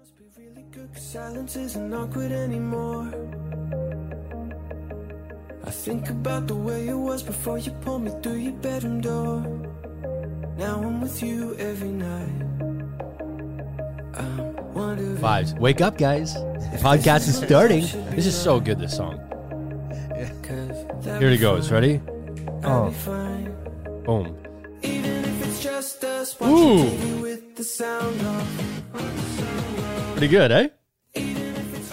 Must be really good 'cause silence isn't awkward anymore. I think about the way it was before you pulled me through your bedroom door. Now I'm with you every night. I'm. Vibes. Wake up, guys. The podcast is starting. This is so good, this song. Here be it goes. Ready? Oh. Boom. Even if it's just us watching Ooh. Pretty good, eh?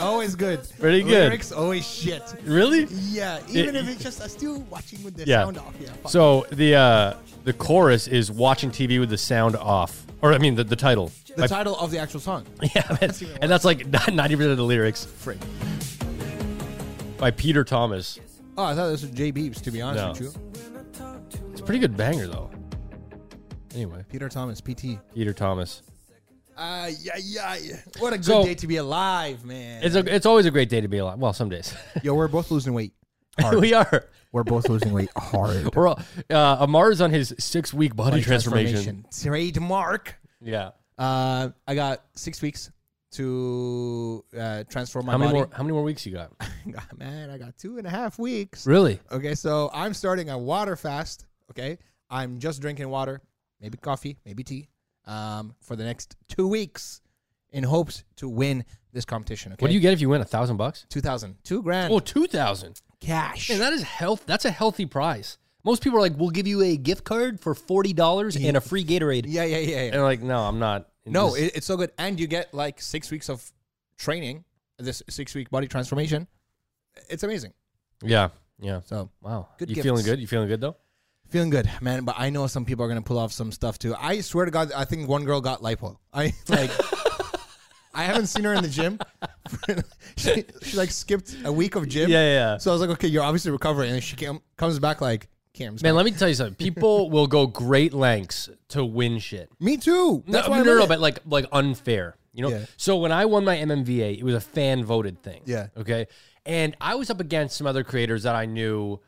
Always good. Pretty good. Lyrics always shit. Really? Yeah, even It- if it's just I'm still watching with the Yeah. sound off. Yeah. fuck. So the uh the chorus is watching TV with the sound off. Or I mean the, the title. the By- title of the actual song. yeah, man. and that's like 90% of the lyrics Frick. by Peter Thomas. Oh, I thought this was J Beebs. To be honest No. with you, It's a pretty good banger though. Anyway, Peter Thomas, PT. Peter Thomas. Uh, yeah, yeah, yeah. What a good So- day to be alive, man. It's a, it's always a great day to be alive. Well, some days. Yo, we're both losing weight. we are. We're both losing weight hard. We're all, uh, Ammar's on his six week body, transformation. Trademark. Yeah. Uh, I got six weeks to uh, transform my How many body. more? How many more weeks you got? Man, I got two and a half weeks. Really? Okay, so I'm starting a water fast. Okay, I'm just drinking water, maybe coffee, maybe tea, um, for the next two weeks, in hopes to win this competition. Okay, What do you get if you win a thousand bucks? Two thousand, two grand Oh, two thousand. cash. And that is health. That's a healthy price. Most people are like, "We'll give you a gift card for forty dollars and a free Gatorade." yeah, yeah, yeah. yeah. And like, no, I'm not. No, it, it's so good, and you get like six weeks of training. This six week body transformation, it's amazing. yeah, yeah. So Wow. Good you gifts. feeling good? You feeling good though? Feeling good, man. But I know some people are gonna pull off some stuff too. I swear to God, I think one girl got lipo. I like. I haven't seen her in the gym. she, she like skipped a week of gym. Yeah, yeah, yeah. So I was like, okay, you're obviously recovering, and she came, comes back like, Cam's Man, let me tell you something. People will go great lengths to win shit. me too. That's no, why no, no, no, but like like unfair. You know. Yeah. So when I won my MMVA, it was a fan voted thing. Yeah. Okay. And I was up against some other creators that I knew,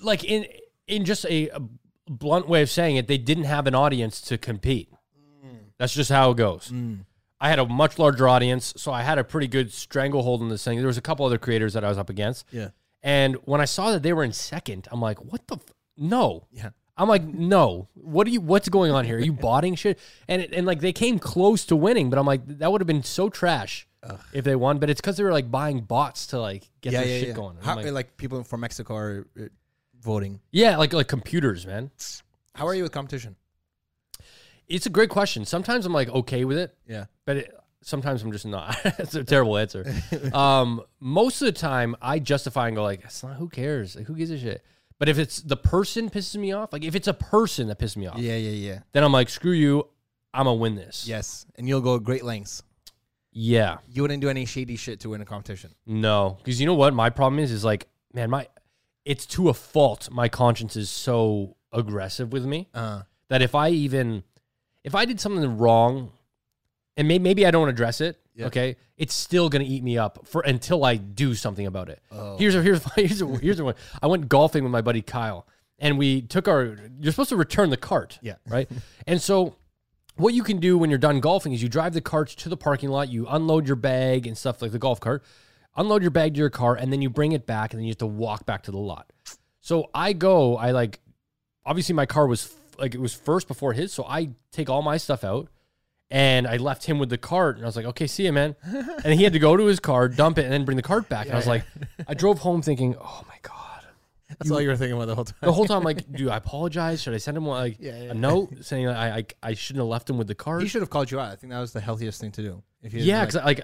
like in in just a, a blunt way of saying it, they didn't have an audience to compete. That's just how it goes. I had a much larger audience, so I had a pretty good stranglehold in this thing. There was a couple other creators that I was up against. Yeah. And when I saw that they were in second, I'm like, what the? F- no. Yeah. I'm like, no. What are you? What's going on here? Are you botting shit? And it, and like they came close to winning, but I'm like, that would have been so trash if they won. But it's because they were like buying bots to like get yeah, their yeah, shit yeah. going. How, like, like, people from Mexico are uh, voting. yeah, like like computers, man. How are you with competition? It's a great question. Sometimes I'm like okay with it, Yeah. but it, sometimes I'm just not. it's a terrible answer. um, most of the time, I justify and go like, "It's not. Who cares? Like, who gives a shit?" But if it's the person pisses me off, like if it's a person that pisses me off, Yeah, yeah, yeah. then I'm like, "Screw you! I'm gonna win this." Yes, and you'll go great lengths. Yeah. You wouldn't do any shady shit to win a competition. No, because you know what my problem is is like, man, my it's to a fault. My conscience is so aggressive with me Uh, that if I even if I did something wrong, and may, maybe I don't address it, Yeah. okay, it's still gonna eat me up for until I do something about it. Oh. Here's a here's here's a, here's a one. I went golfing with my buddy Kyle, and we took our. You're supposed to return the cart, Yeah. right? and so. What you can do when you're done golfing is you drive the carts to the parking lot, you unload your bag and stuff like the golf cart, unload your bag to your car, and then you bring it back, and then you have to walk back to the lot. So I go, I like, obviously my car was f- like it was first before his, so I take all my stuff out, and I left him with the cart, and I was like, okay, see you, man. and he had to go to his car, dump it, and then bring the cart back. and I was like, I drove home thinking, oh my god. that's all you were thinking about the whole time. The whole time, like, do I apologize? Should I send him like Yeah, yeah. a note saying I, I I shouldn't have left him with the cart? He should have called you out. I think that was the healthiest thing to do. If you yeah, like, because like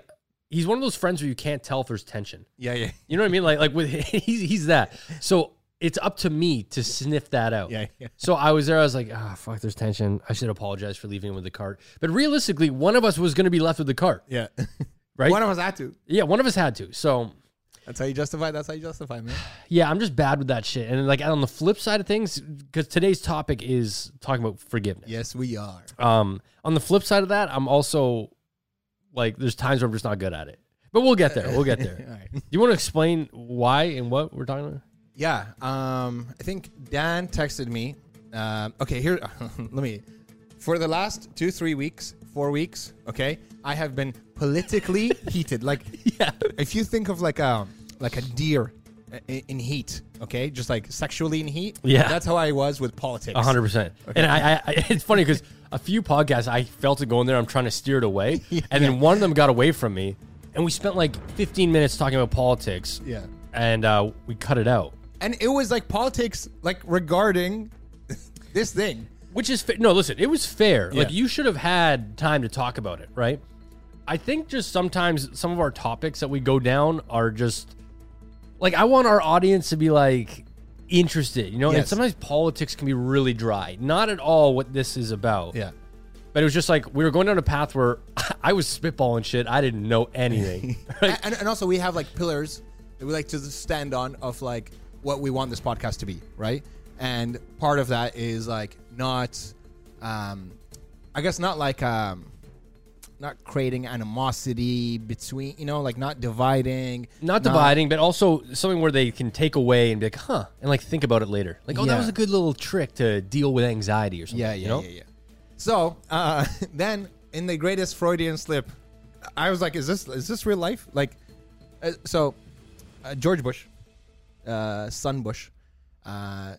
he's one of those friends where you can't tell if there's tension. yeah, yeah, You know what I mean? Like like with he's he's that. So it's up to me to sniff that out. yeah, yeah. So I was there. I was like, ah, fuck. There's tension. I should apologize for leaving him with the cart. But realistically, one of us was going to be left with the cart, Yeah. right? One of us had to. yeah, one of us had to. So That's how you justify. That's how you justify, man. yeah, I'm just bad with that shit. And like on the flip side of things, because today's topic is talking about forgiveness. Yes, we are. Um, on the flip side of that, I'm also like, there's times where I'm just not good at it. But we'll get there. We'll get there. right. Do you want to explain why and what we're talking about? Yeah. Um, I think Dan texted me. Um, okay, here. let me. For the last two three weeks, four weeks, okay, I have been politically heated. Like, Yeah. if you think of like a like a deer in, in heat, okay, just like sexually in heat. Yeah. that's how I was with politics. Hundred percent. And I, I, I, it's funny because a few podcasts I felt it going there. I'm trying to steer it away, and then one of them got away from me, and we spent like 15 minutes talking about politics. Yeah. and uh, we cut it out, and it was like politics, like regarding this thing. which is fa- no. Listen, it was fair. Like you should have had time to talk about it, right? I think just sometimes some of our topics that we go down are just like I want our audience to be like interested, you know. And sometimes politics can be really dry. Not at all what this is about. Yeah. But it was just like we were going down a path where I was spitballing shit. I didn't know anything. and, and, and also we have like pillars that we like to stand on of like what we want this podcast to be right and part of that is like not um i guess not like um not creating animosity between you know like not dividing Not dividing, but also something where they can take away and be like, huh, and like think about it later. Like, oh, that Yeah. was a good little trick to deal with anxiety or something. yeah yeah you know? yeah yeah so uh then in the greatest freudian slip i was like is this is this real life like uh, so uh, george bush uh son bush uh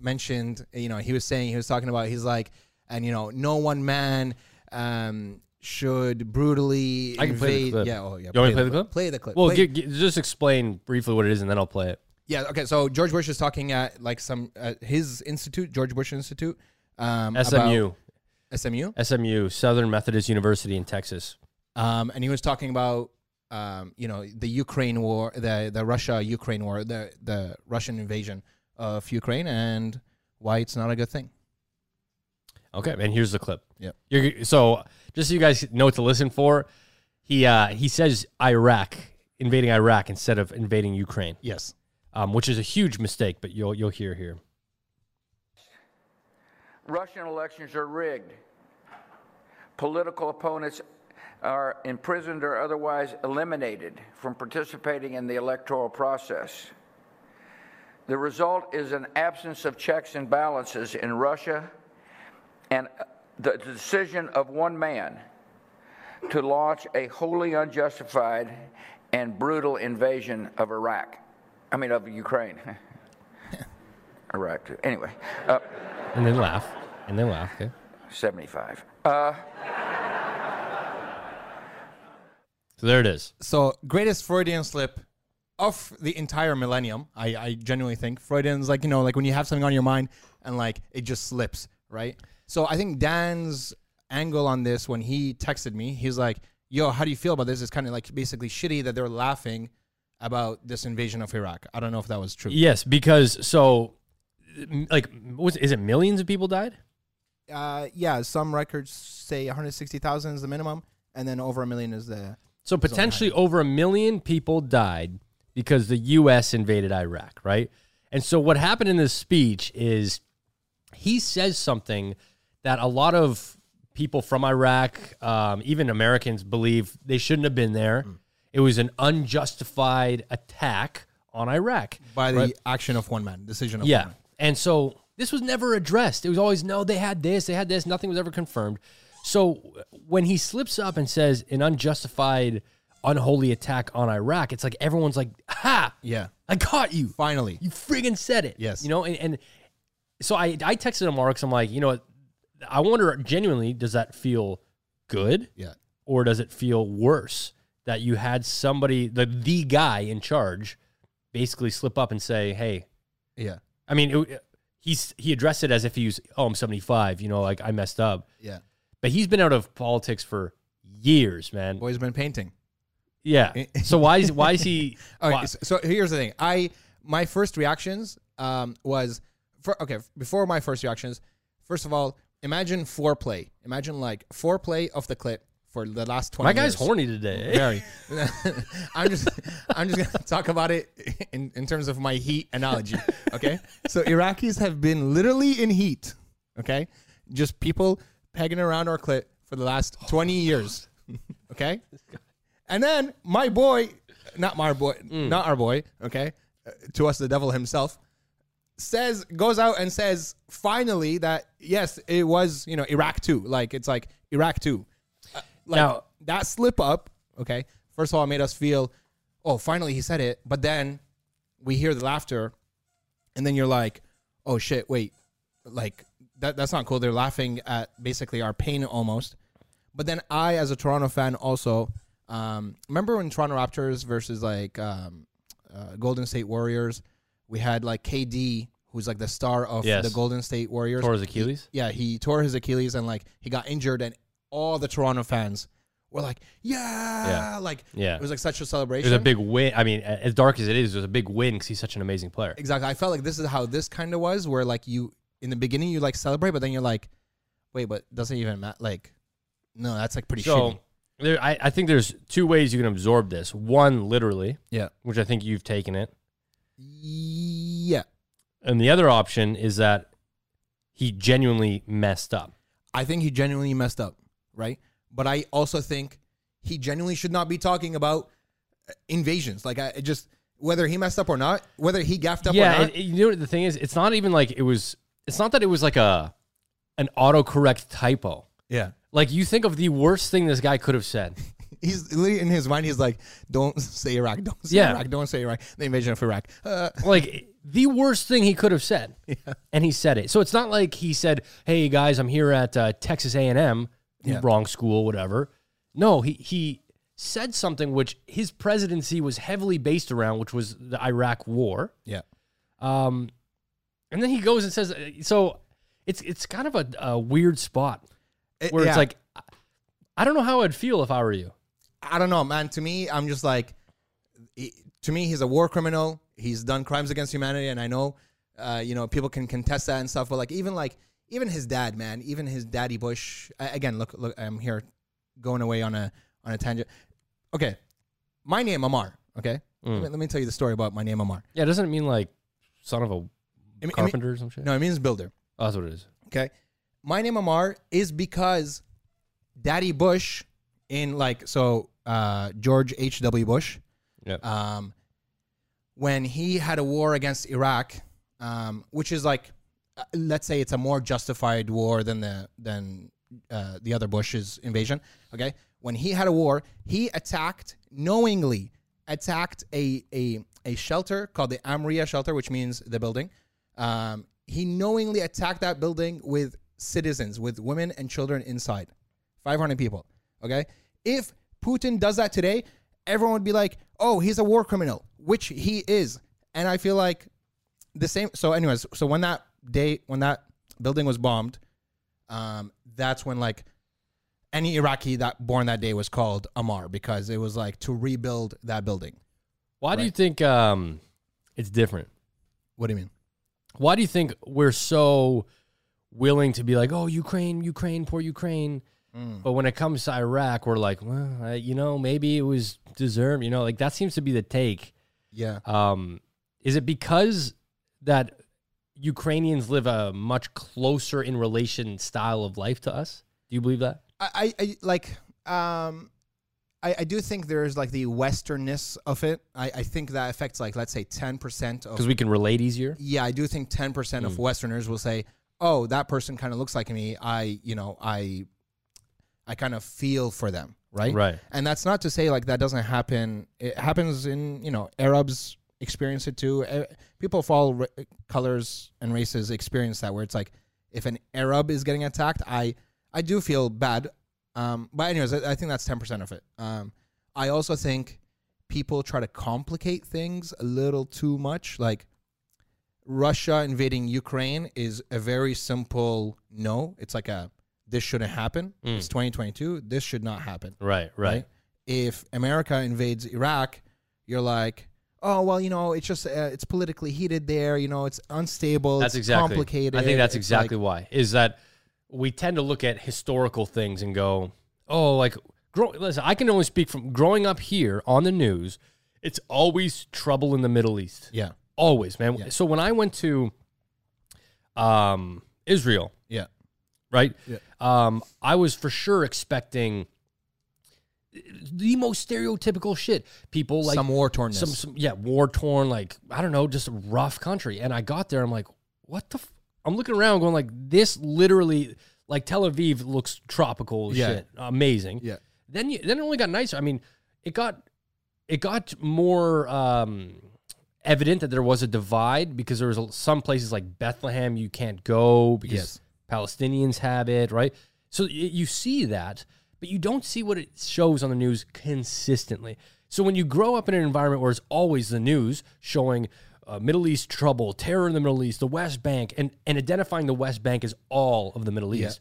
mentioned you know he was saying he was talking about he's like and you know no one man um should brutally I can play the invade clip. yeah oh yeah You want me to play the clip? play the clip Well, Play- gi- gi- just explain briefly what it is, and then I'll play it. yeah okay so george bush is talking at like some his institute george bush institute um SMU, about- smu SMU, Southern Methodist University in Texas. um, and he was talking about um, you know the Ukraine war, the the Russia Ukraine war, the the Russian invasion of Ukraine, and why it's not a good thing. Okay, and here's the clip. Yep. You're, so just so you guys know what to listen for, he uh, he says Iraq invading Iraq instead of invading Ukraine, Yes. um, which is a huge mistake. But you'll you'll hear here. Russian elections are rigged. Political opponents are imprisoned or otherwise eliminated from participating in the electoral process. The result is an absence of checks and balances in Russia and the decision of one man to launch a wholly unjustified and brutal invasion of Iraq. I mean, of Ukraine. Iraq, too. Anyway. Uh, And then laugh. And then laugh. Okay. 75. Uh, So there it is. So greatest Freudian slip of the entire millennium. I, I genuinely think Freudian's like you know like when you have something on your mind and like it just slips right. So I think Dan's angle on this when he texted me, he's like, "Yo, how do you feel about this?" It's kind of like basically shitty that they're laughing about this invasion of Iraq. I don't know if that was true. Yes, because so like was is it millions of people died? Uh, yeah, some records say 160,000 is the minimum, and then over a million is the. So potentially over a million people died because the U.S. invaded Iraq, right? And so what happened in this speech is he says something that a lot of people from Iraq, um, even Americans, believe they shouldn't have been there. It was an unjustified attack on Iraq. By the Right. action of one man, decision of one Yeah. man. And so this was never addressed. It was always, no, they had this, they had this. Nothing was ever confirmed. So when he slips up and says an unjustified, unholy attack on Iraq, it's like everyone's like, ha, Yeah. I caught you. Finally. You friggin' said it. Yes. You know, and, and so I, I texted him, Mark, I'm like, you know, what? I wonder genuinely, does that feel good? Yeah. or does it feel worse that you had somebody the the guy in charge basically slip up and say hey Yeah. i mean it, he's he addressed it as if he was oh i'm 75 you know like i messed up Yeah. but he's been out of politics for years man Boy's been painting. yeah so why is why is he All right, why- so, so here's the thing. I my first reactions um, was for okay before my first reactions. First of all, imagine foreplay. Imagine like foreplay of the clip for the last twenty. my guy's years. horny today Very. I'm just I'm just gonna talk about it in, in terms of my heat analogy. Okay. So Iraqis have been literally in heat. Okay. Just people pegging around our clit for the last 20 years. Okay. And then my boy, not my boy, not our boy, okay, uh, to us the devil himself, says goes out and says finally that yes, it was you know Iraq too. Like it's like Iraq too. Uh, like Now- that slip up, okay. First of all, it made us feel, oh, finally he said it. But then we hear the laughter, and then you're like, oh shit, wait, like that that's not cool. They're laughing at basically our pain almost. But then I, as a Toronto fan, also um, remember when Toronto Raptors versus like um, uh, Golden State Warriors, we had like KD, who's like the star of Yes. the Golden State Warriors. Tore his He- Achilles? yeah, he tore his Achilles and like he got injured, and all the Toronto fans were like, "Yeah!" Yeah. Like Yeah. it was like such a celebration. It celebration. was a big win. I mean, a- as dark as it is, it was a big win because he's such an amazing player. exactly. I felt like this is how this kind of was, where like you in the beginning you like celebrate, but then you're like, "Wait, but doesn't even matter." Like, no, that's like pretty So shitty. there, I, I think there's two ways you can absorb this. One, literally, Yeah, which I think you've taken it, yeah. and the other option is that he genuinely messed up. I think he genuinely messed up, right? But I also think he genuinely should not be talking about uh, invasions. Like, I just whether he messed up or not, whether he gaffed up or yeah, not. and, you know what the thing is? It's not even like it was. It's not that it was like a an autocorrect typo. yeah. Like you think of the worst thing this guy could have said. He's literally in his mind. He's like, "Don't say Iraq. Don't say Yeah. Iraq. Don't say Iraq. The invasion of Iraq." Uh, like the worst thing he could have said, and he said it. So it's not like he said, "Hey guys, I'm here at uh, Texas A&M, wrong school, whatever." No, he he said something which his presidency was heavily based around, which was the Iraq War. yeah, Um, and then he goes and says, uh, "So it's it's kind of a, a weird spot It- where yeah. it's like, I don't know how I'd feel if I were you." I don't know, man. To me, I'm just like, he- to me, he's a war criminal. He's done crimes against humanity, and I know, uh, you know, people can contest that and stuff. But like, even like, even his dad, man, even his daddy Bush. I, again, look, look, I'm here going away on a on a tangent. Okay, my name Ammar. Okay, Mm. let, me, let me tell you the story about my name Ammar. Yeah, doesn't it mean like son of a I mean- I mean- carpenter or some shit? no, it means builder. Oh, that's what it is. Okay. My name Ammar is because Daddy Bush in like so uh George H.W. Bush Yeah. um when he had a war against Iraq um which is like uh, let's say it's a more justified war than the than uh, the other Bush's invasion, okay? When he had a war, he attacked knowingly attacked a a a shelter called the Amria shelter, which means the building. Um, he knowingly attacked that building with citizens, with women and children inside. 500 people. Okay. If Putin does that today, everyone would be like, oh, he's a war criminal, which he is. And I feel like the same. So, anyways, so when that day, when that building was bombed, um, that's when like any Iraqi that born that day was called Ammar because it was like to rebuild that building. Why do you think um, it's different? What do you mean? Why do you think we're so willing to be like, oh, Ukraine, Ukraine, poor Ukraine? Mm. But when it comes to Iraq, we're like, well, uh, you know, maybe it was deserved. You know, like that seems to be the take. Yeah. Um, is it because that Ukrainians live a much closer in relation style of life to us? Do you believe that? I, I, like um I, I do think there's like the westernness of it. I, I think that affects like let's say ten percent of Because we can relate easier. yeah, I do think ten percent of Westerners will say, Oh, that person kind of looks like me. I you know, I I kind of feel for them, right? Right. And that's not to say like that doesn't happen. It happens in, you know, Arabs experience it too. People of all ra- colors and races experience that where it's like if an Arab is getting attacked, I I do feel bad. Um, but anyways, I, I think that's ten percent of it. Um, I also think people try to complicate things a little too much. Like Russia invading Ukraine is a very simple no. It's like a this shouldn't happen. Mm. It's 2022. This should not happen. Right. Right. If America invades Iraq, you're like, oh well, you know, it's just uh, it's politically heated there. You know, it's unstable. That's it's exactly. complicated. I think that's It's like- exactly why. Is that we tend to look at historical things and go, oh, like, grow, listen, I can only speak from growing up here on the news. It's always trouble in the Middle East. yeah, Always, man. Yeah. So when I went to um, Israel, yeah, right? Yeah. Um, I was for sure expecting the most stereotypical shit. People like some war torn, some, some yeah, war torn, like I don't know, just rough country. And I got there, I'm like, what the? F-? I'm looking around, going like, this literally, Like Tel Aviv looks tropical Yeah. shit, amazing. Yeah. Then you, then it only got nicer. I mean, it got it got more um, evident that there was a divide because there was a- some places like Bethlehem you can't go because Yes. Palestinians have it, right? So you see that, but you don't see what it shows on the news consistently. So when you grow up in an environment where it's always the news showing uh, Middle East trouble, terror in the Middle East, the West Bank, and, and identifying the West Bank as all of the Middle East,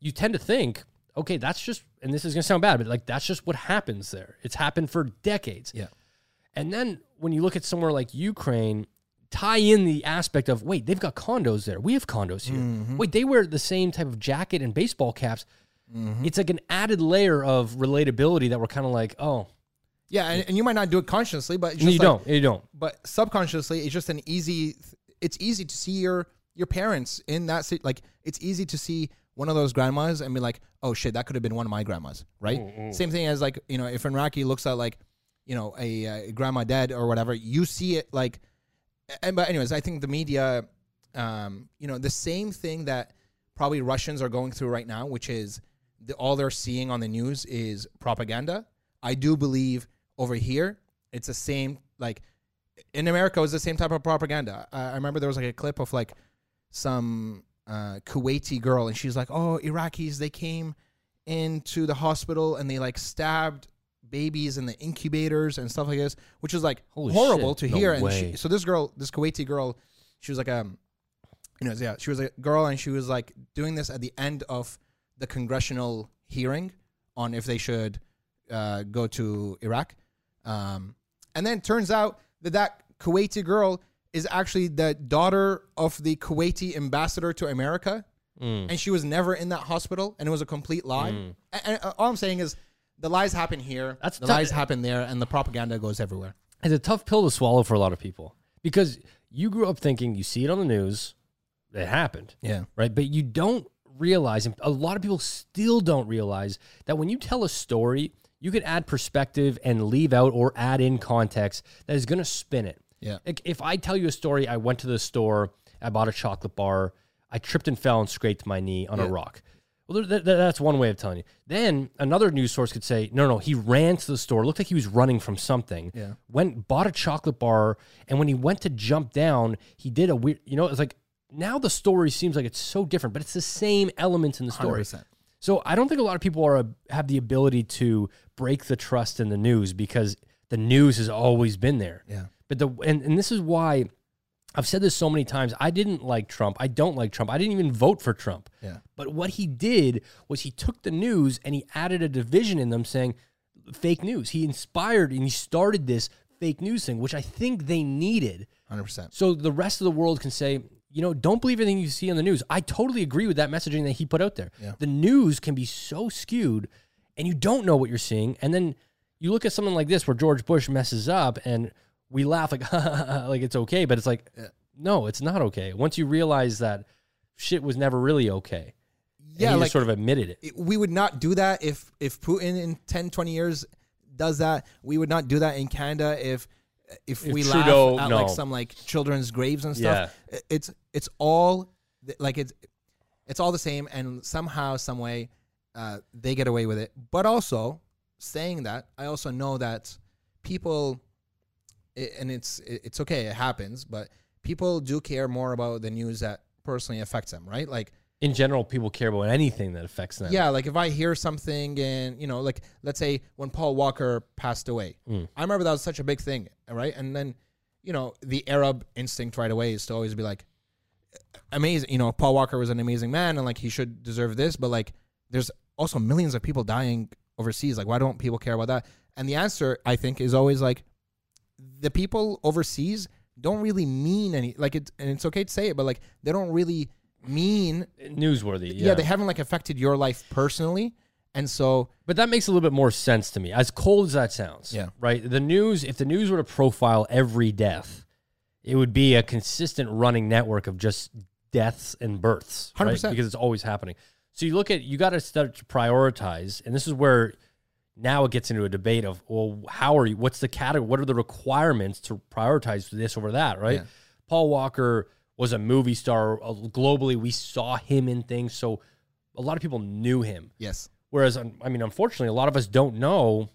you tend to think, okay, that's just, and this is going to sound bad, but like that's just what happens there. It's happened for decades. Yeah. And then when you look at somewhere like Ukraine, tie in the aspect of wait, they've got condos there. We have condos here. Mm-hmm. Wait, they wear the same type of jacket and baseball caps. It's like an added layer of relatability that we're kind of like, oh, Yeah, and, and you might not do it consciously, but you like, don't, you don't. but subconsciously it's just an easy it's easy to see your your parents in that like it's easy to see one of those grandmas and be like oh shit that could have been one of my grandmas right same thing as like you know if Iraqi looks at like you know a, uh grandma dead or whatever you see it like and but anyways i think the media um you know the same thing that probably russians are going through right now which is the, all they're seeing on the news is propaganda. I do believe over here it's the same like in america it was the same type of propaganda. I, I remember there was like a clip of like some uh, kuwaiti girl and she's like oh iraqis they came into the hospital and they like stabbed babies in the incubators and stuff like this which is like Holy horrible shit. to No hear and way. she, so this girl this kuwaiti girl she was like um you know yeah she was a girl and she was like doing this at the end of the congressional hearing on if they should uh, go to iraq um, and then it turns out that that kuwaiti girl is actually the daughter of the kuwaiti ambassador to america Mm. and she was never in that hospital and it was a complete lie and, and, uh, all i'm saying is the lies happen here That's the lies happen there and the propaganda goes everywhere It's a tough pill to swallow for a lot of people because you grew up thinking you see it on the news, it happened. yeah right? But you don't realize, and a lot of people still don't realize that when you tell a story, you can add perspective and leave out or add in context that is going to spin it. Yeah. Like if I tell you a story, I went to the store, I bought a chocolate bar, I tripped and fell and scraped my knee on a rock. Well, th- th- that's one way of telling you. Then another news source could say, no, no, he ran to the store, looked like he was running from something. Yeah. Went, bought a chocolate bar, and when he went to jump down, he did a weird, you know, it's like now the story seems like it's so different, but it's the same elements in the story. 100%. So I don't think a lot of people are uh, have the ability to break the trust in the news because the news has always been there. Yeah. But the and, and this is why I've said this so many times. I didn't like Trump. I don't like Trump. I didn't even vote for Trump. Yeah. But what he did was he took the news and he added a division in them saying fake news. He inspired and he started this fake news thing, which I think they needed. 100%. So the rest of the world can say, you know, don't believe anything you see on the news. I totally agree with that messaging that he put out there. Yeah. The news can be so skewed and you don't know what you're seeing. And then you look at something like this where George Bush messes up and we laugh like, like it's okay, but it's like, no, it's not okay. Once you realize that shit was never really okay. Yeah, like- sort of admitted it. it- we would not do that if if Putin in 10 20 years does that we would not do that in Canada if if, If we Trudeau- laugh at no. like some like children's graves and stuff Yeah. It's it's all like it's it's all the same and somehow some way uh, they get away with it but also saying that I also know that people i- and it's it- it's okay it happens but people do care more about the news that personally affects them right like In general, people care about anything that affects them. yeah, like if I hear something and you know, like let's say when Paul Walker passed away, Mm. I remember that was such a big thing, right? And then, you know, the Arab instinct right away is to always be like, amazing. You know, Paul Walker was an amazing man, and like he should deserve this. But like, there's also millions of people dying overseas. Like, why don't people care about that? And the answer, I think, is always like, the people overseas don't really mean any. Like it, and it's okay to say it, but like they don't really mean Newsworthy. yeah. they haven't like affected your life personally and so But that makes a little bit more sense to me. As cold as that sounds. Yeah. Right? The news, if the news were to profile every death, it would be a consistent running network of just deaths and births. right? 100%. Because it's always happening. So you look at, you got to start to prioritize. And this is where now it gets into a debate of, well, how are you, what's the category, what are the requirements to prioritize this over that, right? Yeah. Paul Walker was a movie star uh, globally. We saw him in things. So a lot of people knew him. Yes. Whereas, I mean, unfortunately, a lot of us don't know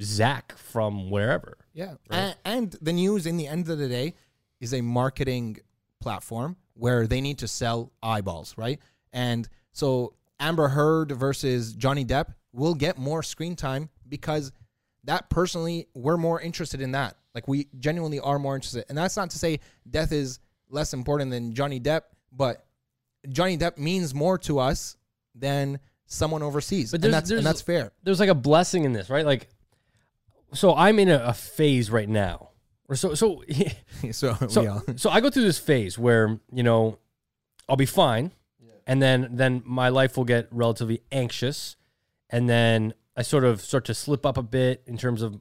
Zach from wherever. Yeah. And, and the news, in the end of the day, is a marketing platform where they need to sell eyeballs, right? And so Amber Heard versus Johnny Depp will get more screen time because that personally, we're more interested in that. Like we genuinely are more interested. And that's not to say death is less important than Johnny Depp, but Johnny Depp means more to us than someone overseas. But and that's and that's fair. There's like a blessing in this, right? Like, so I'm in a, a phase right now. Or so, so, so, we so, all, so I go through this phase where, you know, I'll be fine. And then, then my life will get relatively anxious. And then I sort of start to slip up a bit in terms of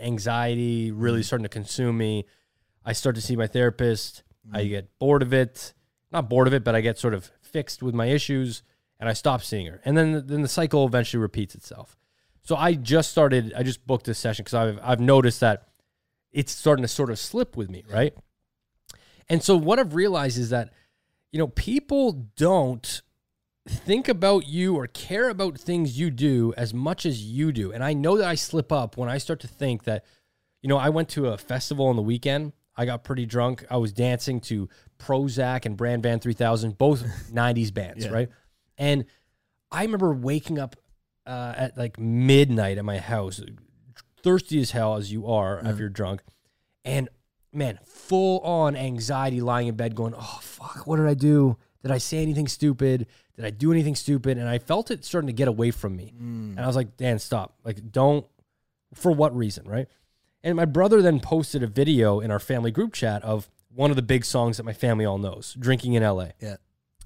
anxiety really mm. starting to consume me. I start to see my therapist. I mm. get bored of it. Not bored of it, but I get sort of fixed with my issues and I stop seeing her. And then, then the cycle eventually repeats itself. So I just started, I just booked this session because I've, I've noticed that it's starting to sort of slip with me, right? And so what I've realized is that, you know, people don't think about you or care about things you do as much as you do. And I know that I slip up when I start to think that, you know, I went to a festival on the weekend. I got pretty drunk. I was dancing to Prozzäk and Bran Van 3000, both 90s bands, right? And I remember waking up uh, at like midnight at my house, thirsty as hell as you are if you're drunk, and man, full on anxiety, lying in bed, going, "Oh fuck, what did I do? Did I say anything stupid? Did I do anything stupid?" And I felt it starting to get away from me, mm. and I was like, "Dan, stop! Like, don't." For what reason, right? And my brother then posted a video in our family group chat of one of the big songs that my family all knows, "Drinking in L.A." yeah.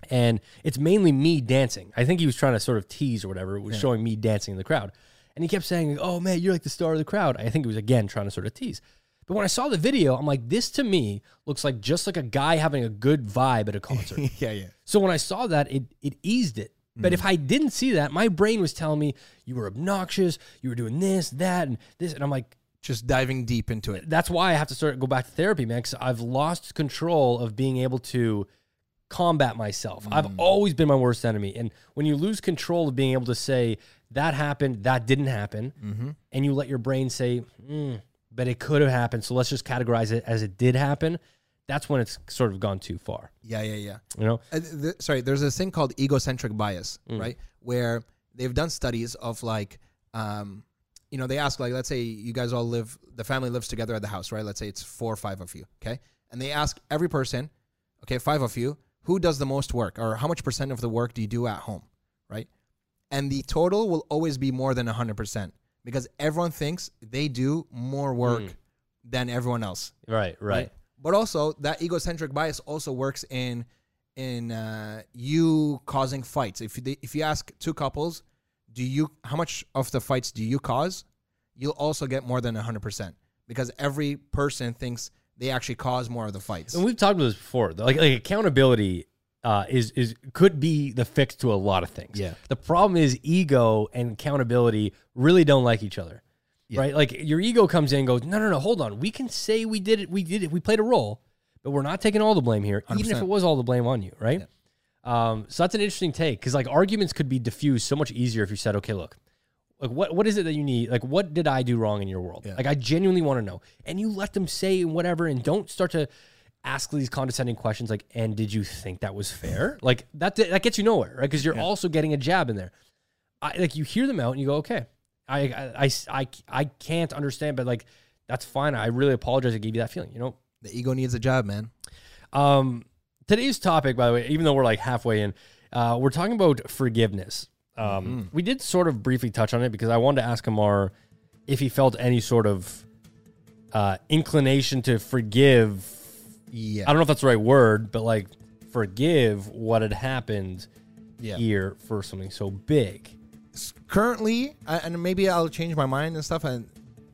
and it's mainly me dancing. I think he was trying to sort of tease or whatever. It was showing me dancing in the crowd, and he kept saying, "Oh man, you're like the star of the crowd." I think it was again trying to sort of tease. But when I saw the video, I'm like, this to me looks like just like a guy having a good vibe at a concert. yeah, yeah. So when I saw that, it it eased it. But if mm-hmm. I didn't see that, my brain was telling me you were obnoxious, you were doing this, that, and this, and I'm like, Just diving deep into it. that's why I have to start go back to therapy, man. Because I've lost control of being able to combat myself. I've mm. always been my worst enemy, and when you lose control of being able to say that happened, that didn't happen, mm-hmm. and you let your brain say, "Hmm, but it could have happened, so let's just categorize it as it did happen. That's when it's sort of gone too far. Yeah, yeah, yeah. You know? Uh, th- sorry, there's this thing called egocentric bias, Mm. right? Where they've done studies of like, um, you know, they ask like, let's say you guys all live, the family lives together at the house, right? Let's say it's four or five of you, okay? And they ask every person, okay, five of you, who does the most work, or how much percent of the work do you do at home, right? And the total will always be more than hundred percent because everyone thinks they do more work Mm. than everyone else Right, right. But also that egocentric bias also works in in uh, you causing fights. If you, if you ask two couples, do you how much of the fights do you cause? You'll also get more than hundred percent because every person thinks they actually cause more of the fights. And we've talked about this before. Like, like accountability uh, is is could be the fix to a lot of things. Yeah. The problem is ego and accountability really don't like each other. Right? Like your ego comes in and goes, no, no, no, hold on. We can say we did it. We did it. We played a role, but we're not taking all the blame here, even if it was all the blame on you. Right? Um, so that's an interesting take because like arguments could be diffused so much easier if you said, okay, look, like what what is it that you need? Like what did I do wrong in your world? Like I genuinely want to know. And you let them say whatever and don't start to ask these condescending questions like, and did you think that was fair? Like that that gets you nowhere, right? Because you're also getting a jab in there. I like you hear them out and you go, okay. I I, I, I, can't understand, but like that's fine. I really apologize. I gave you that feeling, you know? the ego needs a job, man. Um, today's topic, by the way, even though we're like halfway in, uh, we're talking about forgiveness. Um, We did sort of briefly touch on it because I wanted to ask Ammar if he felt any sort of uh, inclination to forgive. Yeah, I don't know if that's the right word, but like forgive what had happened Yeah. here for something so big. Currently, and maybe I'll change my mind and stuff. And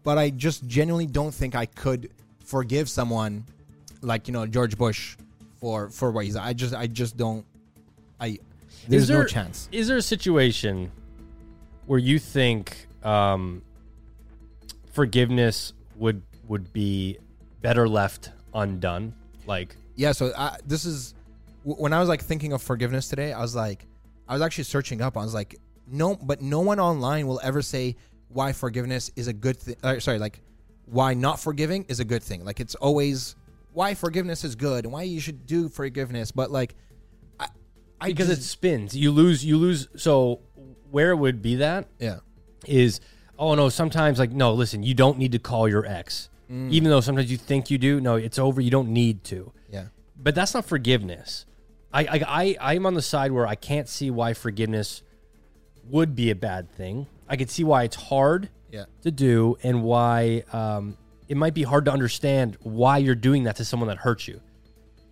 but I just genuinely don't think I could forgive someone like you know George Bush for for what he's. I just I just don't. I there's there- no chance. Is there a situation where you think um, forgiveness would would be better left undone? Like, Yeah. So I, this is when I was like thinking of forgiveness today. I was like, I was actually searching up. I was like, no, but no one online will ever say why forgiveness is a good thing. Uh, sorry, like why not forgiving is a good thing. Like it's always why forgiveness is good and why you should do forgiveness. But like, I, I because it spins. You lose. You lose. So where it would be that yeah, is oh no. Sometimes like no. Listen, you don't need to call your ex, Mm. even though sometimes you think you do. No, it's over. You don't need to. yeah, But that's not forgiveness. I I I I'm on the side where I can't see why forgiveness would be a bad thing. I could see why it's hard yeah, to do and why um, it might be hard to understand why you're doing that to someone that hurts you.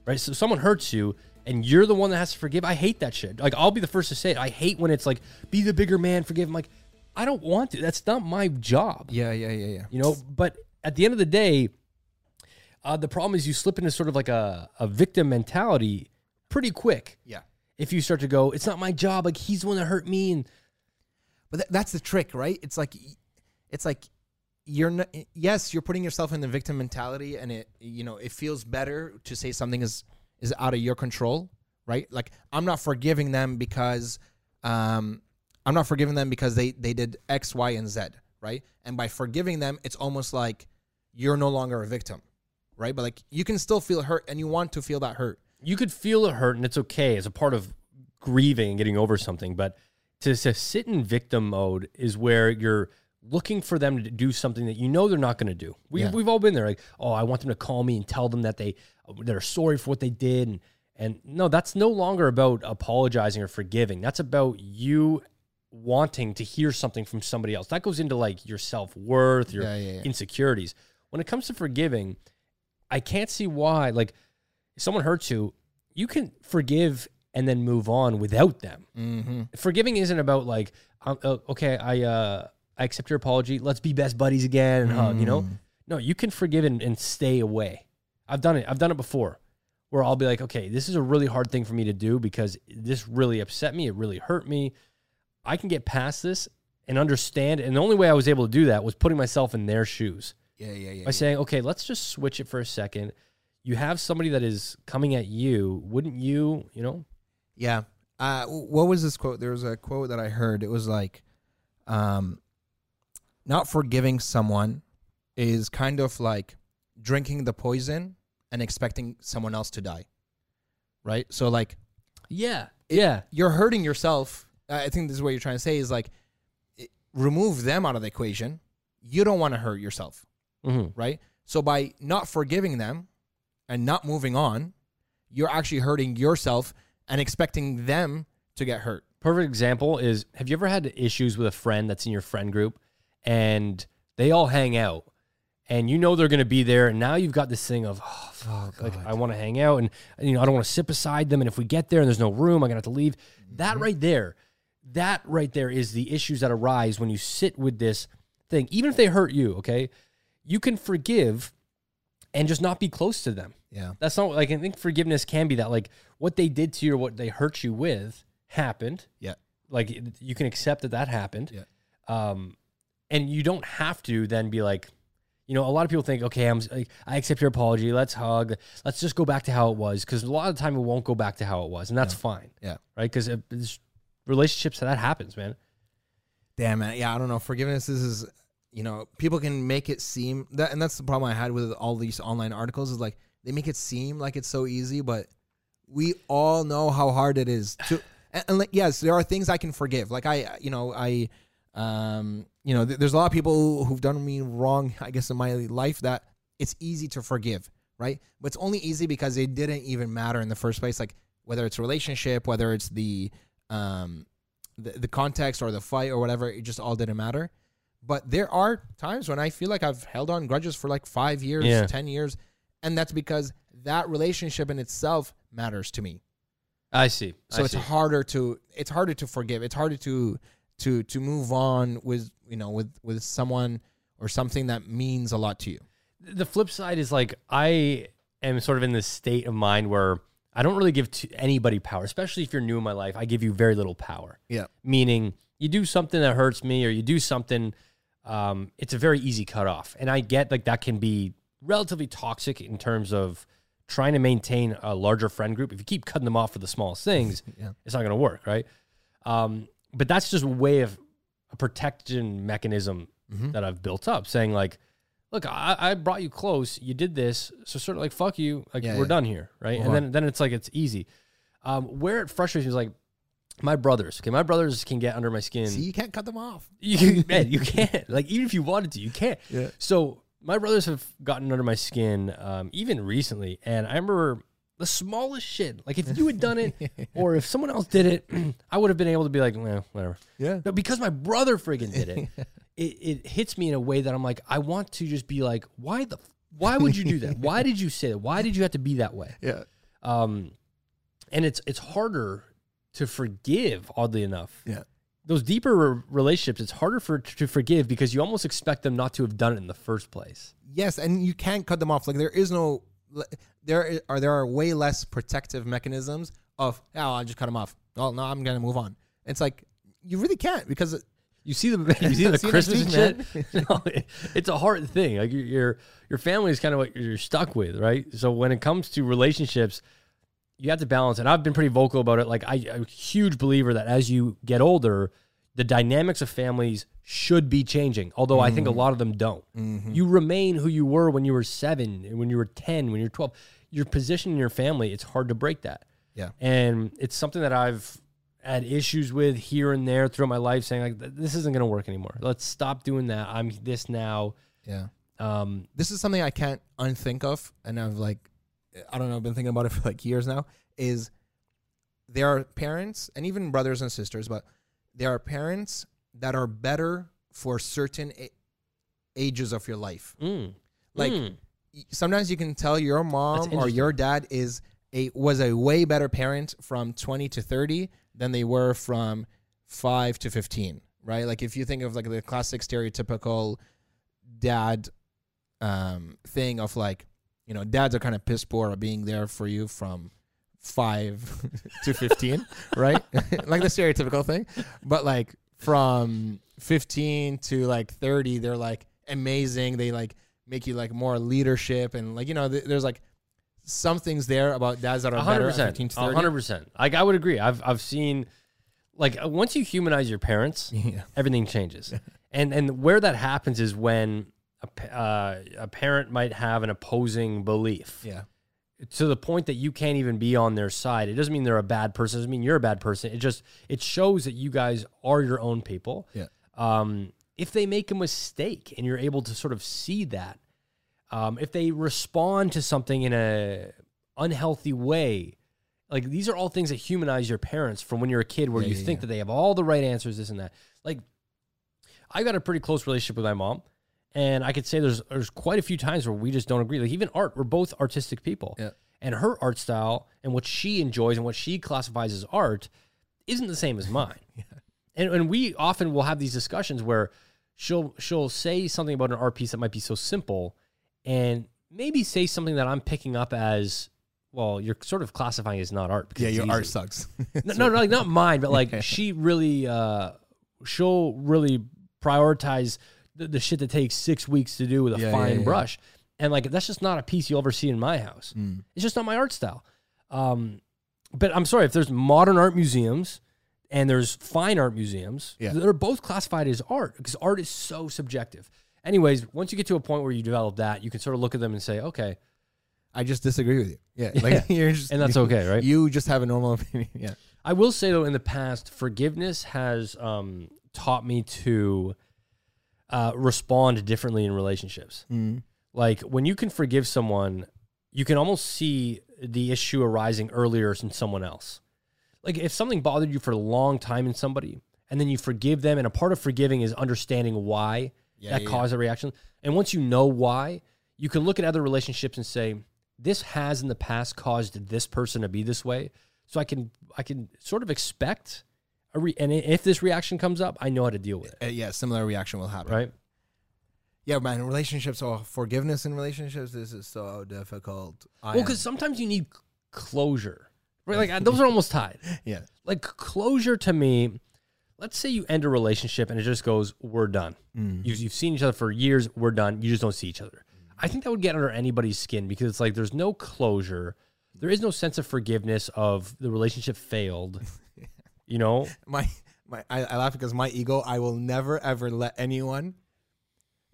Right? So someone hurts you and you're the one that has to forgive. I hate that shit. Like I'll be the first to say it. I hate when it's like be the bigger man, forgive. I'm like I don't want to. That's not my job. yeah, yeah, yeah, yeah. You know, but at the end of the day, uh, the problem is you slip into sort of like a, a victim mentality pretty quick. Yeah. If you start to go, it's not my job. Like he's the one that hurt me, and But th- that's the trick, right? It's like, it's like you're not. Yes, you're putting yourself in the victim mentality, and it you know it feels better to say something is is out of your control, right? Like I'm not forgiving them because, um, I'm not forgiving them because they they did X, Y, and Z, right? And by forgiving them, it's almost like you're no longer a victim, right? But like you can still feel hurt, and you want to feel that hurt. you could feel it hurt, and it's okay as a part of grieving and getting over something. But to, to sit in victim mode is where you're looking for them to do something that you know they're not going to do. We, Yeah. We've all been there. Like, oh, I want them to call me and tell them that they they're sorry for what they did, and and no, that's no longer about apologizing or forgiving. That's about you wanting to hear something from somebody else. That goes into like your self worth, your Yeah, yeah, insecurities. When it comes to forgiving, I can't see why. Like, if someone hurts you, you can forgive and then move on without them. Mm-hmm. Forgiving isn't about like, um, uh, okay, I uh, I accept your apology. Let's be best buddies again and hug. You know, Mm. no, you can forgive and, and stay away. I've done it. I've done it before, where I'll be like, okay, this is a really hard thing for me to do because this really upset me. It really hurt me. I can get past this and understand. And the only way I was able to do that was putting myself in their shoes Yeah, yeah, yeah. by saying, okay, let's just switch it for a second. You have somebody that is coming at you. Wouldn't you, you know? Yeah. Uh, what was this quote? There was a quote that I heard. It was like, um, not forgiving someone is kind of like drinking the poison and expecting someone else to die. Right. So like Yeah. yeah. you're hurting yourself. I think this is what you're trying to say is like, it, remove them out of the equation. You don't want to hurt yourself. hmm Right. So by not forgiving them and not moving on, you're actually hurting yourself and expecting them to get hurt. Perfect example is have you ever had issues with a friend that's in your friend group and they all hang out and you know they're going to be there and now you've got this thing of oh, fuck, oh, like I want to hang out and you know I don't want to sit beside them and if we get there and there's no room I'm going to have to leave. That mm-hmm. right there, that right there is the issues that arise when you sit with this thing even if they hurt you, okay? You can forgive and just not be close to them. Yeah. That's not like I think forgiveness can be that like what they did to you or what they hurt you with happened. Yeah. Like you can accept that that happened. Yeah. Um, and you don't have to then be like, you know, a lot of people think, okay, I'm like, I accept your apology. Let's hug. Let's just go back to how it was because a lot of the time it won't go back to how it was, and that's fine, Yeah. right? Because relationships that happens, man. Damn man. Yeah, I don't know. Forgiveness is, is you know, people can make it seem that and that's the problem I had with all these online articles is like they make it seem like it's so easy, but we all know how hard it is to and, and like, yes, there are things I can forgive. Like I you know, I um you know, th- there's a lot of people who've done me wrong, I guess in my life that it's easy to forgive, right? But it's only easy because it didn't even matter in the first place like whether it's a relationship, whether it's the um the, the context or the fight or whatever, it just all didn't matter. But there are times when I feel like I've held on grudges for like five years, Yeah. 10 years. And that's because that relationship in itself matters to me. I see. So I it's see. harder to it's harder to forgive. It's harder to to to move on with you know with with someone or something that means a lot to you. the flip side is like I am sort of in this state of mind where I don't really give to anybody power, especially if you're new in my life. I give you very little power. Yeah. Meaning you do something that hurts me or you do something, um, it's a very easy cutoff. And I get like that can be relatively toxic in terms of trying to maintain a larger friend group. If you keep cutting them off for the smallest things, Yeah. it's not going to work, right? Um, but that's just a way of a protection mechanism Mm-hmm. that I've built up, saying like, look, I, I brought you close, you did this, so sort of like fuck you, like Yeah, we're yeah. done here, right? And then then it's like it's easy. Um, where it frustrates me is like my brothers. Okay, my brothers can get under my skin. See, you can't cut them off. You, man, you can't. Like, even if you wanted to, you can't. Yeah. So my brothers have gotten under my skin, um, even recently, and I remember the smallest shit. Like, if you had done it, or if someone else did it, I would have been able to be like, well, whatever. Yeah. But because my brother friggin' did it, it, it hits me in a way that I'm like, I want to just be like, why the, why would you do that? Why did you say that? Why did you have to be that way? Yeah. Um, and it's it's harder to forgive, oddly enough Yeah. those deeper re- relationships, it's harder for to forgive because you almost expect them not to have done it in the first place. Yes, and you can't cut them off. Like there is no there are there are way less protective mechanisms of oh I'll just cut them off. Oh no, I'm gonna move on. It's like you really can't because You see the you see the Christmas shit. No, it- it's a hard thing. Like your, your family is kind of what you're stuck with, right? So when it comes to relationships, you have to balance. And I've been pretty vocal about it. Like I, I'm a huge believer that as you get older, the dynamics of families should be changing. Although I think a lot of them don't. You remain who you were when you were seven, and when you were ten, when you're twelve. Your position in your family, it's hard to break that. Yeah. And it's something that I've had issues with here and there throughout my life, saying like, this isn't going to work anymore. Let's stop doing that. I'm this now. yeah. Um, This is something I can't unthink of, and I've like I don't know, I've been thinking about it for like years now. Is there are parents and even brothers and sisters, but there are parents that are better for certain a- ages of your life. mm, Like mm. sometimes you can tell your mom or your dad is a was a way better parent from 20 to 30 than they were from 5 to 15 right like if you think of like the classic stereotypical dad um thing of like you know dads are kind of piss poor at being there for you from 5 to 15 right like the stereotypical thing but like from 15 to like 30 they're like amazing they like make you like more leadership and like you know th- there's like some things there about dads that are better hundred at 15 percent, to 30 hundred percent. Like I would agree. I've I've seen, like once you humanize your parents, yeah everything changes. and and where that happens is when a, uh, a parent might have an opposing belief yeah to the point that you can't even be on their side. It doesn't mean they're a bad person. It doesn't mean you're a bad person. It just it shows that you guys are your own people. Yeah. Um, if they make a mistake and you're able to sort of see that, um, if they respond to something in a unhealthy way, like these are all things that humanize your parents from when you're a kid, where Yeah, you yeah, think yeah. that they have all the right answers, this and that. Like, I got a pretty close relationship with my mom. And I could say there's there's quite a few times where we just don't agree. Like even art, we're both artistic people. Yeah. And her art style and what she enjoys and what she classifies as art isn't the same as mine. And and we often will have these discussions where she'll she'll say something about an art piece that might be so simple and maybe say something that I'm picking up as well, you're sort of classifying as not art because yeah your easy. art sucks No, no, no, like not mine, but like she really, uh, she'll really prioritize the, the shit that takes six weeks to do with a Yeah, fine yeah, yeah. brush, and like that's just not a piece you'll ever see in my house. Mm. It's just not my art style. Um, but I'm sorry if there's modern art museums and there's fine art museums, Yeah. they're both classified as art because art is so subjective. Anyways, once you get to a point where you develop that, you can sort of look at them and say, okay, i just disagree with you yeah like you're just and that's okay, right? you just have a normal opinion yeah I will say though, in the past, forgiveness has um, taught me to uh, respond differently in relationships. Mm. Like when you can forgive someone, you can almost see the issue arising earlier in someone else. Like if something bothered you for a long time in somebody, and then you forgive them, and a part of forgiving is understanding why Yeah, that yeah, caused a reaction. And once you know why, you can look at other relationships and say, "This has in the past caused this person to be this way." So I can I can sort of expect re- and if this reaction comes up, I know how to deal with it, Uh, yeah similar reaction will happen right? yeah man relationships or forgiveness in relationships this is so difficult I Well, because sometimes you need closure, right? Like those are almost tied. yeah Like closure to me. Let's say you end a relationship and it just goes, "We're done." Mm. You've, you've seen each other for years. We're done. You just don't see each other. I think that would get under anybody's skin because it's like there's no closure. There is no sense of forgiveness of the relationship failed. You know, my my I, I laugh because my ego. I will never ever let anyone,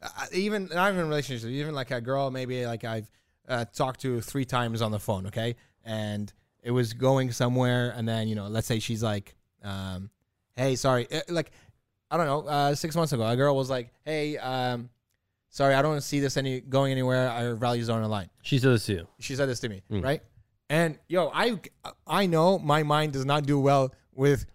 uh, even not even relationships, even like a girl maybe like I've uh, talked to three times on the phone. Okay, and it was going somewhere, and then you know, let's say she's like, um, "Hey, sorry," uh, like I don't know, uh, six months ago, a girl was like, "Hey, um, sorry, I don't see this any going anywhere. Our values aren't aligned." she said this to you. She said this to me, Mm. right? And yo, I I know my mind does not do well with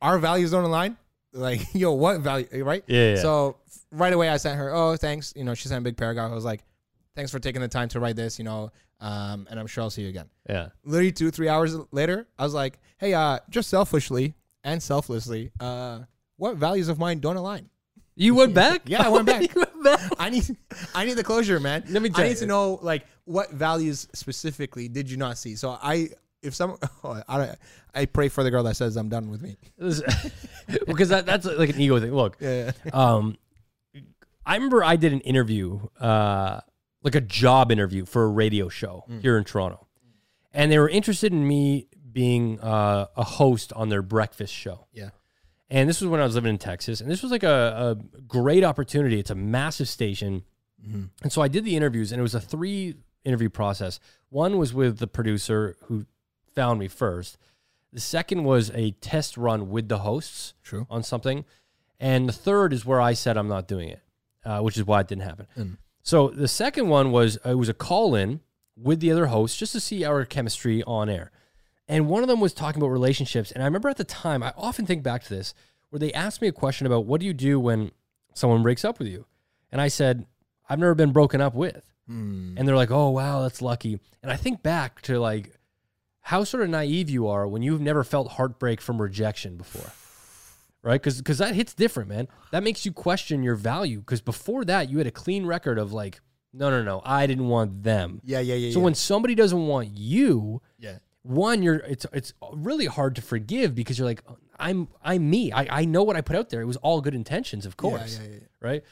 our values don't align. Like, yo, what value, right? Yeah, yeah. So right away, I sent her, oh, thanks. You know, she sent a big paragraph. I was like, thanks for taking the time to write this. You know, um, and I'm sure I'll see you again. Yeah. Literally two, three hours later, I was like, hey, uh, just selfishly and selflessly, uh, what values of mine don't align? You went back? Yeah, I went back. you went back. I need I need the closure, man. Let me I need you. to know like what values specifically did you not see? So I if some oh, I don't, I pray for the girl that says I'm done with me. Because that, that's like an ego thing. Look, Yeah. um, I remember I did an interview, uh, like a job interview for a radio show here in Toronto, and they were interested in me being uh, a host on their breakfast show. Yeah. And this was when I was living in Texas, and this was like a, a great opportunity. It's a massive station, and so I did the interviews, and it was a three interview process. One was with the producer who found me first. The second was a test run with the hosts True. on something, and the third is where I said I'm not doing it, uh, which is why it didn't happen. Mm. So the second one was uh, it was a call in with the other hosts just to see our chemistry on air. And one of them was talking about relationships. And I remember at the time, I often think back to this, where they asked me a question about what do you do when someone breaks up with you? And I said, I've never been broken up with. Hmm. And they're like, oh, wow, that's lucky. And I think back to like how sort of naive you are when you've never felt heartbreak from rejection before. Right? Because cuz that hits different, man. That makes you question your value. Because before that, you had a clean record of like, no, no, no, I didn't want them. Yeah, yeah, yeah. So yeah. when somebody doesn't want you, yeah. one you're it's it's really hard to forgive because you're like i'm i'm me i, I know what i put out there it was all good intentions of course yeah, yeah. right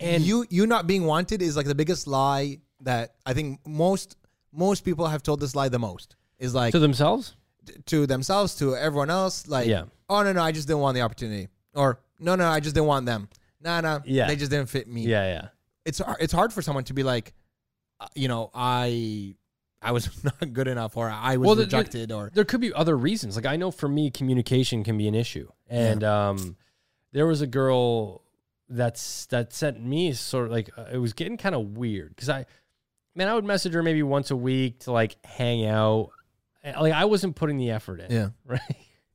and you you not being wanted is like the biggest lie that I think most most people have told this lie the most. Is like to themselves to themselves, to everyone else, like, Yeah. oh no, no, I just didn't want the opportunity, or no, no, I just didn't want them. Nah, nah, Yeah. they just didn't fit me. yeah yeah it's har- it's hard for someone to be like, uh, you know, I I was not good enough, or I was Well, the- the- rejected, or there could be other reasons like i know for me communication can be an issue and um there was a girl that's that sent me sort of like uh, it was getting kind of weird because i man i would message her maybe once a week to like hang out like i wasn't putting the effort in yeah. right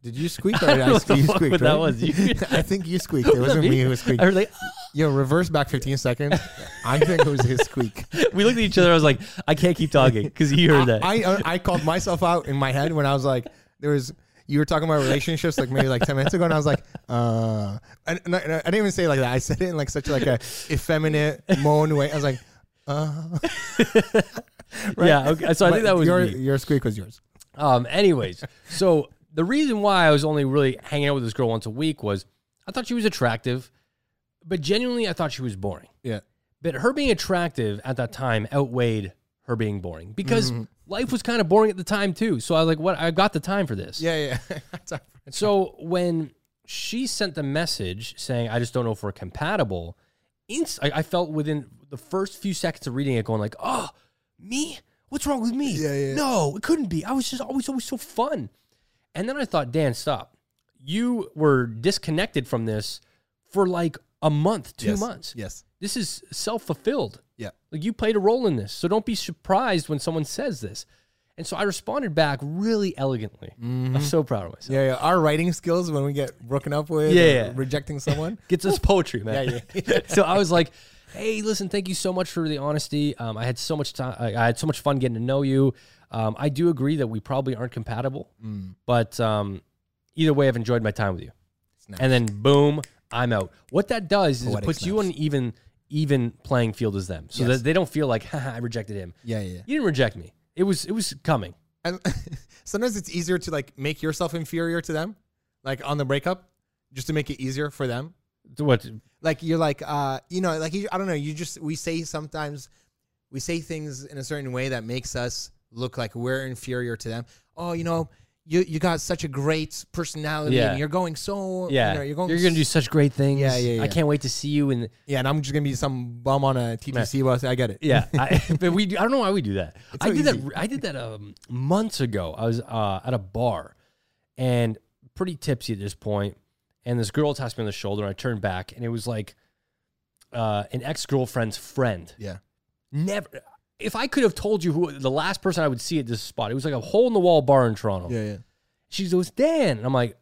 Did you squeak or I did don't I, know what squeak? the You squeaked, what that was. You- I think you squeaked. It wasn't me who squeaked. I was like, Yo, reverse back 15 seconds. I think it was his squeak. we looked at each other. I was like, I can't keep talking because you heard that. I, I I called myself out in my head when I was like, there was you were talking about relationships like maybe like 10 minutes ago, and I was like, uh, I, I didn't even say it like that. I said it in like such like a effeminate moan way. I was like, uh, right? Yeah. Okay. So I think that was your me. your squeak was yours. Um. Anyways, so the reason why I was only really hanging out with this girl once a week was I thought she was attractive, but genuinely I thought she was boring. Yeah. But her being attractive at that time outweighed her being boring because life was kind of boring at the time too. So I was like, what? I got the time for this. Yeah, yeah. So when she sent the message saying, "I just don't know if we're compatible," inst- I, I felt within the first few seconds of reading it, going like, "Oh, me? What's wrong with me? Yeah, yeah. No, it couldn't be. I was just always, always so fun." And then I thought, Dan, stop. You were disconnected from this for like a month, two Yes. months. Yes. This is self fulfilled. Yeah. Like you played a role in this. So don't be surprised when someone says this. And so I responded back really elegantly. I'm mm-hmm. so proud of myself. Yeah, yeah. Our writing skills when we get broken up with, Yeah, yeah. rejecting someone. Gets us poetry, man. Yeah, yeah. so I was like, "Hey, listen, thank you so much for the honesty. Um, I had so much time. I I had so much fun getting to know you. Um, I do agree that we probably aren't compatible, Mm. but um, either way, I've enjoyed my time with you. nice. And then boom, I'm out. What that does is it Poetic puts you on an even even playing field as them, so Yes. that they don't feel like, Haha, I rejected him. Yeah, yeah. You didn't reject me. It was it was coming. And sometimes it's easier to like make yourself inferior to them, like on the breakup, just to make it easier for them. What? Like you're like, uh, you know, like you, I don't know. You just we say sometimes we say things in a certain way that makes us look like we're inferior to them. Oh, you know, you you got such a great personality Yeah. and you're going so Yeah, you are know, you're going gonna do such great things. Yeah, yeah, I can't wait to see you. And yeah and I'm just gonna be some bum on a TTC bus I get it yeah, I, but we. do- I don't know why we do that. I so did easy. that. I did that um, months ago. I was uh, at a bar, and pretty tipsy at this point, and this girl tapped me on the shoulder. And I turned back, and it was like uh, an ex girlfriend's friend. yeah Never. If I could have told you who the last person I would see at this spot, it was like a hole in the wall bar in Toronto. yeah yeah She goes, Dan. And I'm like,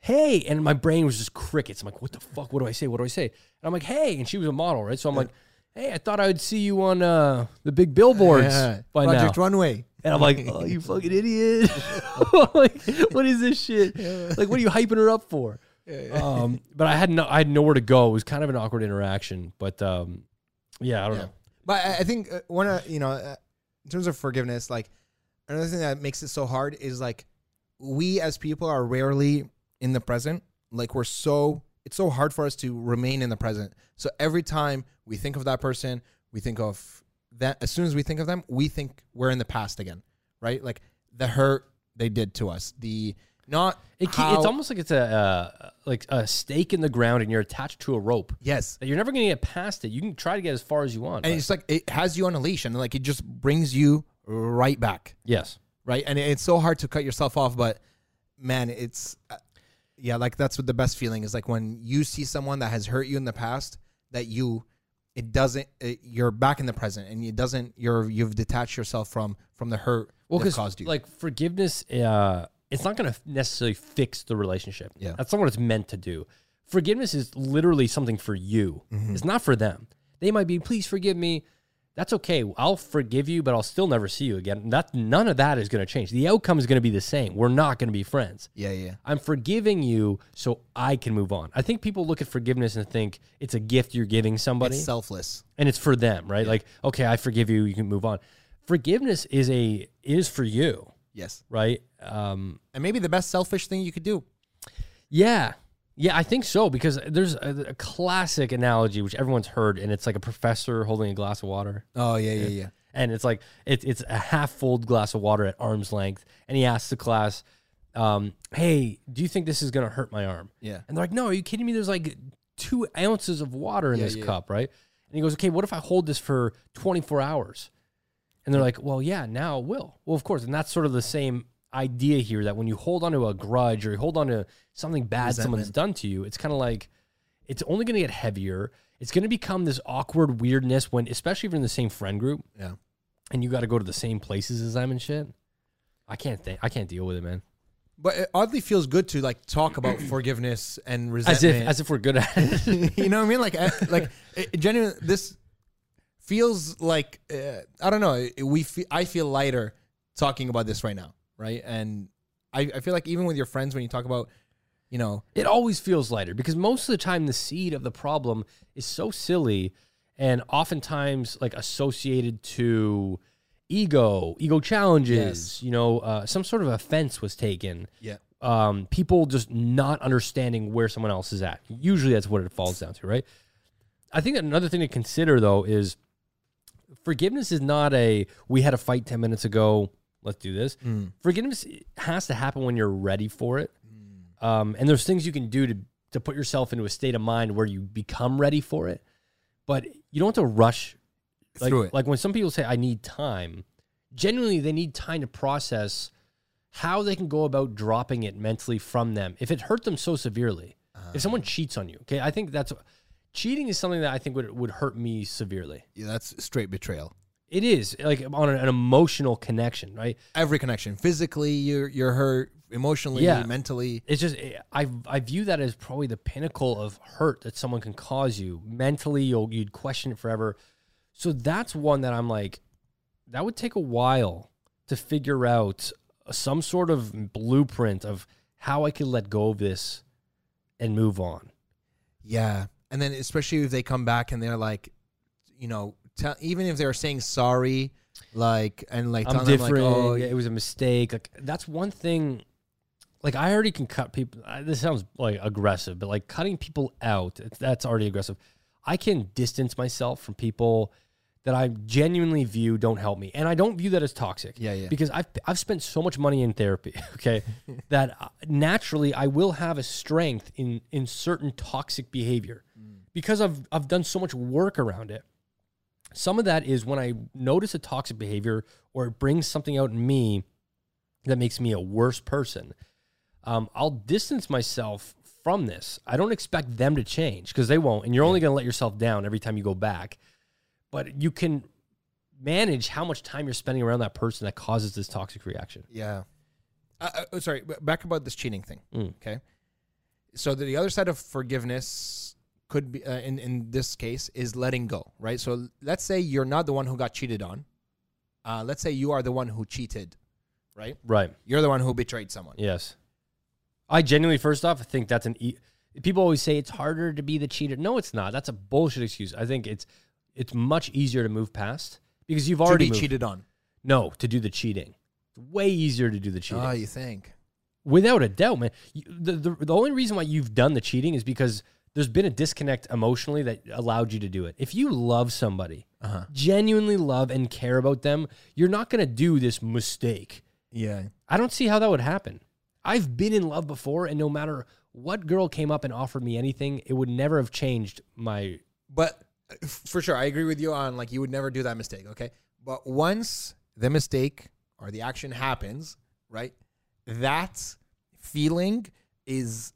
hey. And my brain was just crickets. I'm like, what the fuck? What do I say? What do I say? And I'm like, hey. And she was a model, right? So I'm like, hey, I thought I would see you on uh, the big billboards Yeah. by Project now. Runway And I'm like, oh, you fucking idiot. like, what is this shit? Like, what are you hyping her up for? Um, but I had no, I had nowhere to go. It was kind of an awkward interaction. But um, yeah, I don't Yeah. know. But I I think uh, one of you know, uh, in terms of forgiveness, like another thing that makes it so hard is like we as people are rarely in the present. Like we're so it's so hard for us to remain in the present. So every time we think of that person, we think of that. As soon as we think of them, we think we're in the past again, right? Like the hurt they did to us, the not It, how, it's almost like it's a uh, like a stake in the ground, and you're attached to a rope. yes, That You're never going to get past it. You can try to get as far as you want. and but- it's like it has you on a leash, and like it just brings you right back. yes. right? And it's so hard to cut yourself off, but man, it's uh, yeah, like that's what the best feeling is like when you see someone that has hurt you in the past that you it doesn't it, you're back in the present and it doesn't you're you've detached yourself from from the hurt Well, that caused you. like forgiveness, uh, it's not going to necessarily fix the relationship. Yeah. that's not what it's meant to do. Forgiveness is literally something for you. Mm-hmm. It's not for them. They might be, please forgive me. That's okay. I'll forgive you, but I'll still never see you again. That none of that is going to change. The outcome is going to be the same. We're not going to be friends. yeah, yeah. I'm forgiving you so I can move on. I think people look at forgiveness and think it's a gift you're giving somebody It's selfless. and it's for them, right? Like, okay, I forgive you, you can move on. Forgiveness is a is for you, Yes. right? Um, And maybe the best selfish thing you could do. yeah, yeah, I think so because there's a, a classic analogy which everyone's heard, and it's like a professor holding a glass of water, Oh, yeah, yeah, yeah. and it's like it, it's a half filled glass of water at arm's length, and he asks the class, um, "Hey, do you think this is gonna hurt my arm?" Yeah. And they're like, no, are you kidding me? There's like two ounces of water in Yeah, this yeah. cup, right? And he goes, okay, what if I hold this for 24 hours? And they're like, well, yeah, now it will. Well, of course. And that's sort of the same idea here that when you hold on to a grudge or you hold on to something bad someone's done to you, it's kind of like it's only going to get heavier. It's going to become this awkward weirdness when, especially if you're in the same friend group Yeah. and you got to go to the same places as them and shit. I can't think. I can't deal with it, man. But it oddly feels good to like talk about forgiveness and As resentment. if, as if we're good at it. you know what I mean? Like, like it, genuine. This feels like uh, I don't know. We fe- I feel lighter talking about this right now, right? And I, I feel like even with your friends, when you talk about, you know, It always feels lighter because most of the time the seed of the problem is so silly and oftentimes like associated to ego, ego challenges, Yes. you know, uh, some sort of offense was taken. yeah, Um, people just not understanding where someone else is at. Usually that's what it falls down to, right? I think another thing to consider though is forgiveness is not a we had a fight 10 minutes ago, let's do this. Forgiveness has to happen when you're ready for it. Um, and there's things you can do to to put yourself into a state of mind where you become ready for it. But you don't have to rush like, Through it. Like when some people say I need time, genuinely they need time to process how they can go about dropping it mentally from them if it hurt them so severely. if someone cheats on you, okay, I think that's cheating is something that I think would would hurt me severely. yeah, that's straight betrayal. It is like on an, an emotional connection, right? Every connection, physically, you're you're hurt, emotionally, Yeah. mentally. It's just I I view that as probably the pinnacle of hurt that someone can cause you mentally. You'll you'd question it forever. So that's one that I'm like, that would take a while to figure out some sort of blueprint of how I could let go of this and move on. Yeah, and then especially if they come back and they're like, you know, tell, even if they're saying sorry, like and like I'm telling them different. like, oh, it was a mistake. Like that's one thing. Like I already can cut people. I- This sounds like aggressive, but like cutting people out, that's already aggressive. I can distance myself from people that I genuinely view don't help me, and I don't view that as toxic. Yeah, yeah. Because I've I've spent so much money in therapy, okay, that uh, naturally I will have a strength in in certain toxic behavior because I've I've done so much work around it. Some of that is when I notice a toxic behavior or it brings something out in me that makes me a worse person. Um, I'll distance myself from this. I don't expect them to change because they won't, and you're only going to let yourself down every time you go back. But you can manage how much time you're spending around that person that causes this toxic reaction. Yeah. Uh, uh, sorry, back about this cheating thing. Mm. Okay. So the, the other side of forgiveness could be, uh, in in this case, is letting go, right? So let's say you're not the one who got cheated on. Uh, let's say you are the one who cheated, right? Right. You're the one who betrayed someone. Yes. I genuinely, first off, I think that's an. E- People always say it's harder to be the cheater. No, it's not. That's a bullshit excuse. I think it's it's much easier to move past because you've To already be moved. cheated on. No, to do the cheating. It's way easier to do the cheating. Oh, you think? Without a doubt, man. You, the, the the only reason why you've done the cheating is because there's been a disconnect emotionally that allowed you to do it. If you love somebody, Uh-huh. genuinely love and care about them, you're not going to do this mistake. Yeah. I don't see how that would happen. I've been in love before, and no matter what girl came up and offered me anything, it would never have changed my. But for sure, I agree with you on like you would never do that mistake. Okay, but once the mistake or the action happens, right? That feeling is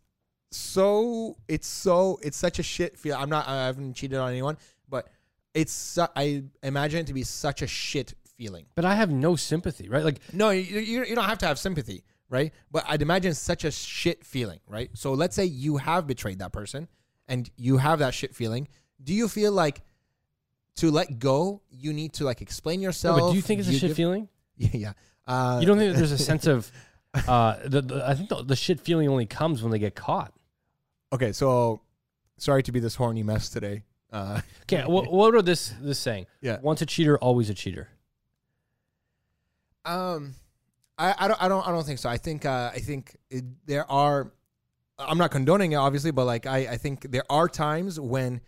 so it's so it's such a shit feel. I'm not. I haven't cheated on anyone, but it's. Su- I imagine it to be such a shit feeling. But I have no sympathy, right? Like, No, you, you, you don't have to have sympathy, right? But I'd imagine such a shit feeling, right? So let's say you have betrayed that person and you have that shit feeling. Do you feel like to let go, you need to like explain no, yourself? but do you think it's a shit give- feeling? Yeah. yeah. Uh, You don't think that there's a sense of. Uh, the, the, I think the, the shit feeling only comes when they get caught. okay, so sorry to be this horny mess today. Uh, Okay, what, what are this this saying? Yeah. Once a cheater, always a cheater. Um, I, I don't I don't I don't think so. I think uh, I think it, there are. I'm not condoning it, obviously, but like I I think there are times when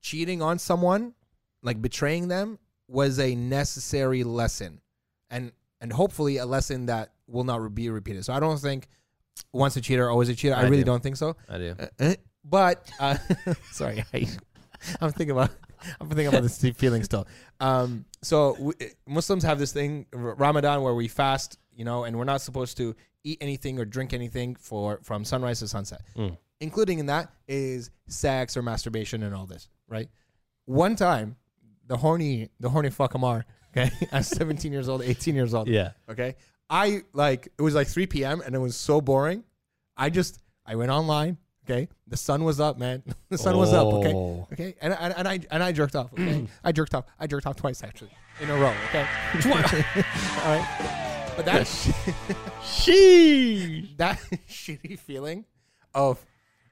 cheating on someone, like betraying them, was a necessary lesson, and and hopefully a lesson that will not be repeated. So I don't think once a cheater, always a cheater. I, I really do. don't think so. I do. Uh, uh, but uh, sorry, I, I'm thinking about I'm thinking about this deep feeling still. Um, so we, Muslims have this thing Ramadan where we fast, you know, and we're not supposed to eat anything or drink anything for from sunrise to sunset. Mm. Including in that is sex or masturbation and all this, right? One time, the horny the horny fuck Ammar, okay, I'm 17 years old, 18 years old, Yeah. Okay. I like it was like 3 p.m. and it was so boring. I just I went online. Okay. The sun was up, man. the sun was up. Okay. Oh. Okay. And, and, and I and I jerked off. Okay. I jerked off. I jerked off twice actually in a row. Okay. All right. But that she that shitty feeling of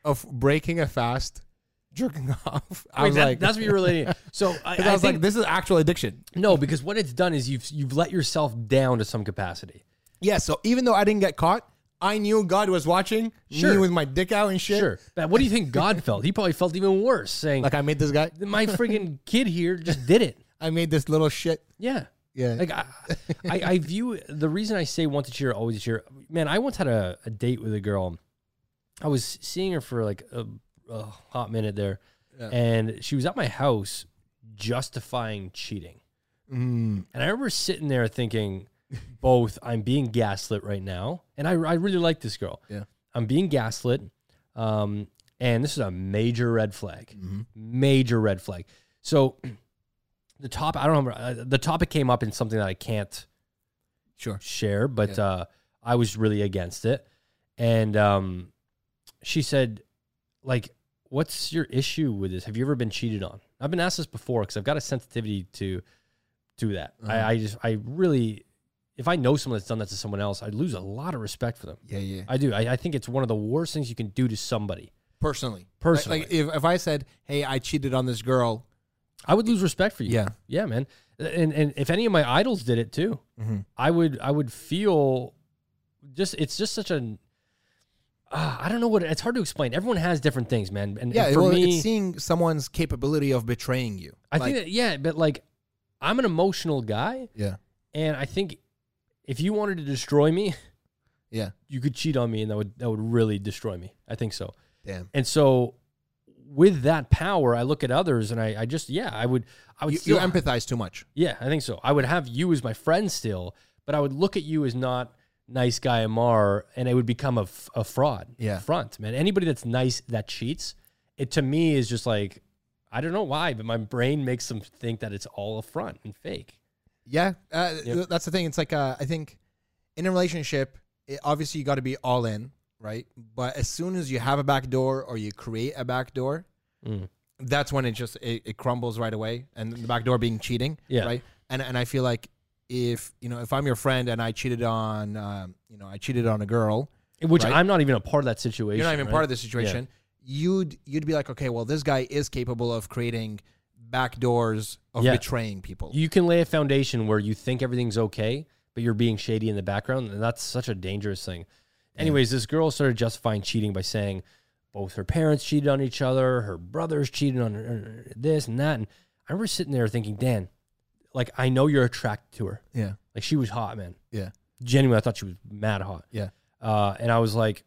of breaking a fast, jerking off. I Wait, was that- like, that's what you're relating. So I, I I was think, like, this is actual addiction. no, because what it's done is you've you've let yourself down to some capacity. Yeah. So even though I didn't get caught, I knew God was watching me with my dick out and shit. Sure, but what do you think God felt? He probably felt even worse, saying, Like I made this guy. "My freaking kid here just did it." I made this little shit. Yeah. Yeah. Like I, I, I view the reason I say once a cheer, always a cheer. Man, I once had a, a date with a girl. I was seeing her for like a, a hot minute there, Yeah. and she was at my house justifying cheating. Mm. And I remember sitting there thinking, both I'm being gaslit right now, and I, I really like this girl. Yeah. I'm being gaslit, um, and this is a major red flag, Mm-hmm. major red flag. So the top, I don't remember, uh, the topic came up in something that I can't Sure. share, but Yeah. uh, I was really against it. And um, she said, like, what's your issue with this? Have you ever been cheated on? I've been asked this before because I've got a sensitivity to do that. Uh-huh. I, I just, I really, if I know someone that's done that to someone else, I lose a lot of respect for them. Yeah, yeah. I do. I, I think it's one of the worst things you can do to somebody. Personally. Personally. Like, like if, if I said, hey, I cheated on this girl. I would lose respect for you. Yeah. Yeah, man. And and if any of my idols did it too, Mm-hmm. I would I would feel just it's just such a uh, I don't know what it's hard to explain. Everyone has different things, man. And, Yeah, and for well, me, it's seeing someone's capability of betraying you. I Like, think that yeah, but like I'm an emotional guy, Yeah. and I think if you wanted to destroy me, Yeah. you could cheat on me, and that would that would really destroy me. I think so. Damn. And so, with that power, I look at others, and I, I just yeah, I would I would You, still you empathize too much. yeah, I think so. I would have you as my friend still, but I would look at you as not nice guy Ammar, and it would become a, a fraud. Yeah. front man. Anybody that's nice that cheats, it to me is just like I don't know why, but my brain makes them think that it's all a front and fake. Yeah, uh, Yep. that's the thing. It's like uh, I think in a relationship, it, obviously you got to be all in, right? But as soon as you have a back door or you create a back door, Mm. that's when it just it, it crumbles right away. And the back door being cheating, Yeah. right? And and I feel like if you know if I'm your friend and I cheated on um, you know I cheated on a girl, Which Right. I'm not even a part of that situation. you're not even right? part of the situation. You'd you'd be like, okay, well, this guy is capable of creating back doors of Yeah. betraying people. You can lay a foundation where you think everything's okay, but you're being shady in the background, and that's such a dangerous thing. Anyways, this girl started justifying cheating by saying both her parents cheated on each other, her brothers cheated on her, this and that. And I remember sitting there thinking, Dan, like I know you're attracted to her. yeah, Like she was hot, man. yeah, Genuinely, I thought she was mad hot. yeah. Uh, and I was like,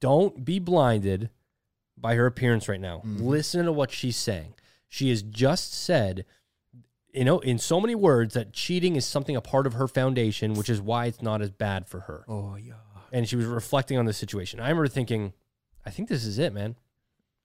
don't be blinded by her appearance right now. Mhm. Listen to what she's saying. She has just said, you know, in so many words, that cheating is something a part of her foundation, which is why it's not as bad for her. Oh yeah. And she was reflecting on the situation. I remember thinking, I think this is it, man.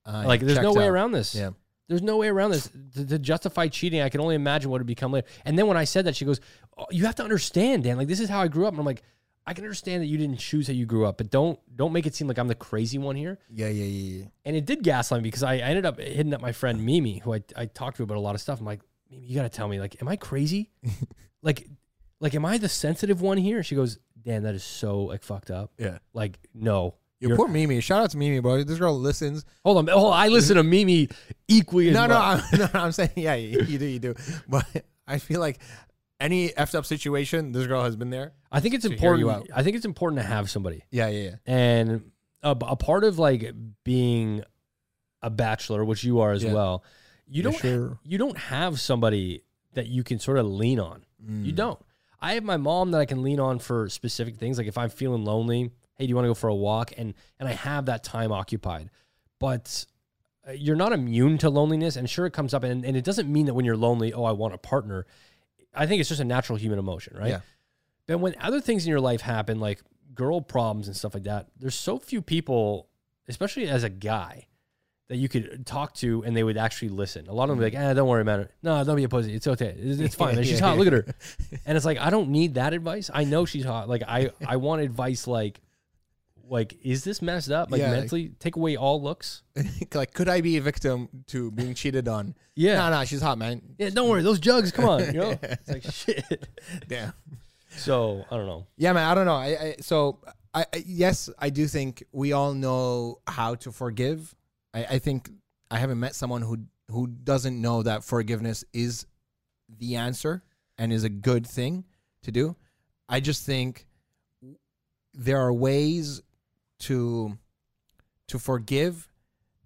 Uh, like, there's no way out. around this. Yeah. There's no way around this. To, to justify cheating, I can only imagine what it would become later. And then when I said that, she goes, oh, "You have to understand, Dan. Like this is how I grew up." And I'm like, "I can understand that you didn't choose how you grew up, but don't don't make it seem like I'm the crazy one here." Yeah, yeah, yeah, yeah. And it did gaslight me because I, I ended up hitting up my friend Mimi, who I, I talked to about a lot of stuff. I'm like, Mimi, you got to tell me, like, am I crazy? like, like, am I the sensitive one here? She goes, Dan, that is so like fucked up. Yeah. Like, no. Yo, You're- poor Mimi. Shout out to Mimi, bro. This girl listens. hold on, hold on. I listen to Mimi equally. As No, no, much. I'm, no, I'm saying, yeah, you, you do, you do. But I feel like any effed up situation, this girl has been there. I think it's hear you important. I think it's important to have somebody. Yeah, yeah, yeah. and a, a part of like being a bachelor, which you are as Yeah. well, you Yeah, don't sure. you don't have somebody that you can sort of lean on. You mm. don't. I have my mom that I can lean on for specific things. Like if I'm feeling lonely, hey, do you want to go for a walk? And and I have that time occupied. But uh, you're not immune to loneliness, and sure it comes up, and, and it doesn't mean that when you're lonely, oh, I want a partner. I think it's just a natural human emotion, right? Yeah. But when other things in your life happen, like girl problems and stuff like that, there's so few people, especially as a guy, that you could talk to and they would actually listen. A lot of them would be like, eh, don't worry about it. No, don't be a pussy. It's okay. It's, it's fine. She's hot. Look at her. And it's like, I don't need that advice. I know she's hot. Like I, I want advice like, like, is this messed up? Like Yeah, like- mentally, take away all looks. like, could I be a victim to being cheated on? Yeah. No, no, she's hot, man. Yeah, don't worry. Those jugs, come on. You know, it's like shit. Damn. So I don't know. Yeah, man. I don't know. I, I so I, I yes, I do think we all know how to forgive. I, I think I haven't met someone who who doesn't know that forgiveness is the answer and is a good thing to do. I just think there are ways to to forgive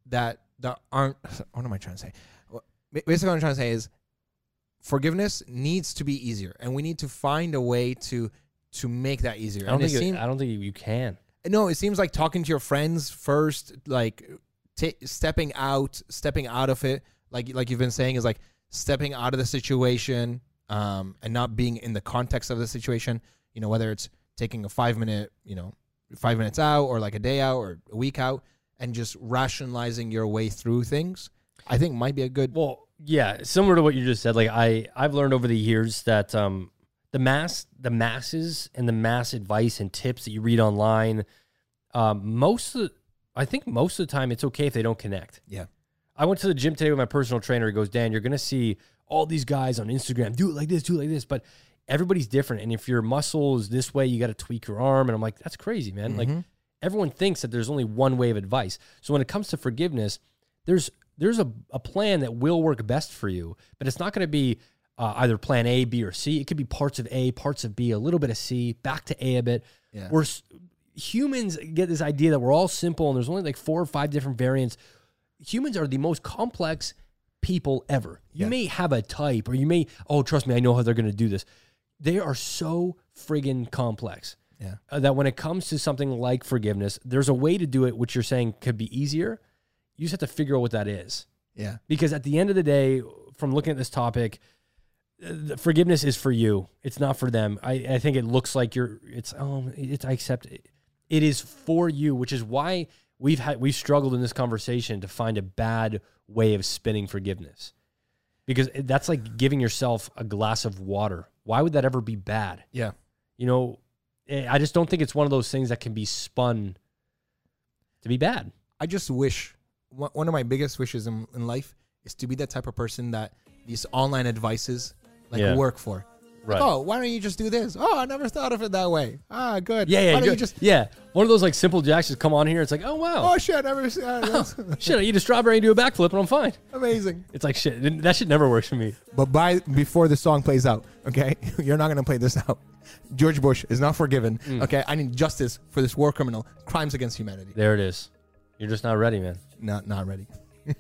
that that aren't. What am I trying to say? Basically, what I'm trying to say is forgiveness needs to be easier, and we need to find a way to to make that easier. I don't and think. It, I don't think you can. no, it seems like talking to your friends first, like ta stepping out, stepping out of it, like like you've been saying, is like stepping out of the situation, um, and not being in the context of the situation. You know, whether it's taking a five minute, you know, five minutes out, or like a day out, or a week out, and just rationalizing your way through things. I think might be a good. Well, yeah, similar to what you just said. Like I, I've learned over the years that um, the mass, the masses, and the mass advice and tips that you read online, um, most of, the, I think most of the time it's okay if they don't connect. Yeah. I went to the gym today with my personal trainer. He goes, Dan, you're gonna see all these guys on Instagram do it like this, do it like this, but everybody's different. And if your muscle is this way, you got to tweak your arm. And I'm like, that's crazy, man. Like everyone thinks that there's only one way of advice. So when it comes to forgiveness, there's there's a, a plan that will work best for you, but it's not going to be uh, either plan A, B, or C. It could be parts of A, parts of B, a little bit of C, back to A a bit. Yeah. We're s- humans get this idea that we're all simple and there's only like four or five different variants. Humans are the most complex people ever. You Yeah. may have a type, or you may, oh, trust me, I know how they're going to do this. They are so friggin' complex Yeah. uh, that when it comes to something like forgiveness, there's a way to do it, which you're saying could be easier. You just have to figure out what that is. Yeah. Because at the end of the day, from looking at this topic, the forgiveness is for you. It's not for them. I, I think it looks like you're. It's um. It's I accept it. It is for you, which is why we've had we've struggled in this conversation to find a bad way of spinning forgiveness, because that's like giving yourself a glass of water. Why would that ever be bad? Yeah. You know, eh, I just don't think it's one of those things that can be spun to be bad. I just wish one one of my biggest wishes in, in life is to be that type of person that these online advices like Yeah. work for. Like, oh, why don't you just do this? Oh, I never thought of it that way. Ah, good. Yeah, yeah, Why don't you just? yeah. One of those like simple jacks just come on here. It's like, oh wow, Oh shit, I never. see- ah, that's shit, I eat a strawberry and do a backflip and I'm fine. amazing. It's like shit. That shit never works for me. But by before the song plays out, okay, you're not gonna play this out. George Bush is not forgiven. Mm. Okay, I need justice for this war criminal, crimes against humanity. There it is. You're just not ready, man. Not not ready.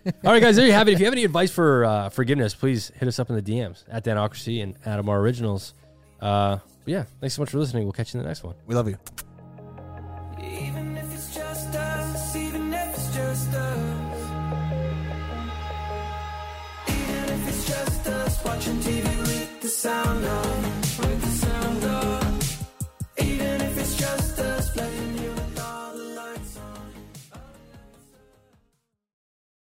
All right, guys, there you have it. If you have any advice for uh, forgiveness, please hit us up in the DMs at Danocracy and Adam R Originals. Uh, yeah, thanks so much for listening. We'll catch you in the next one. We love you. Even if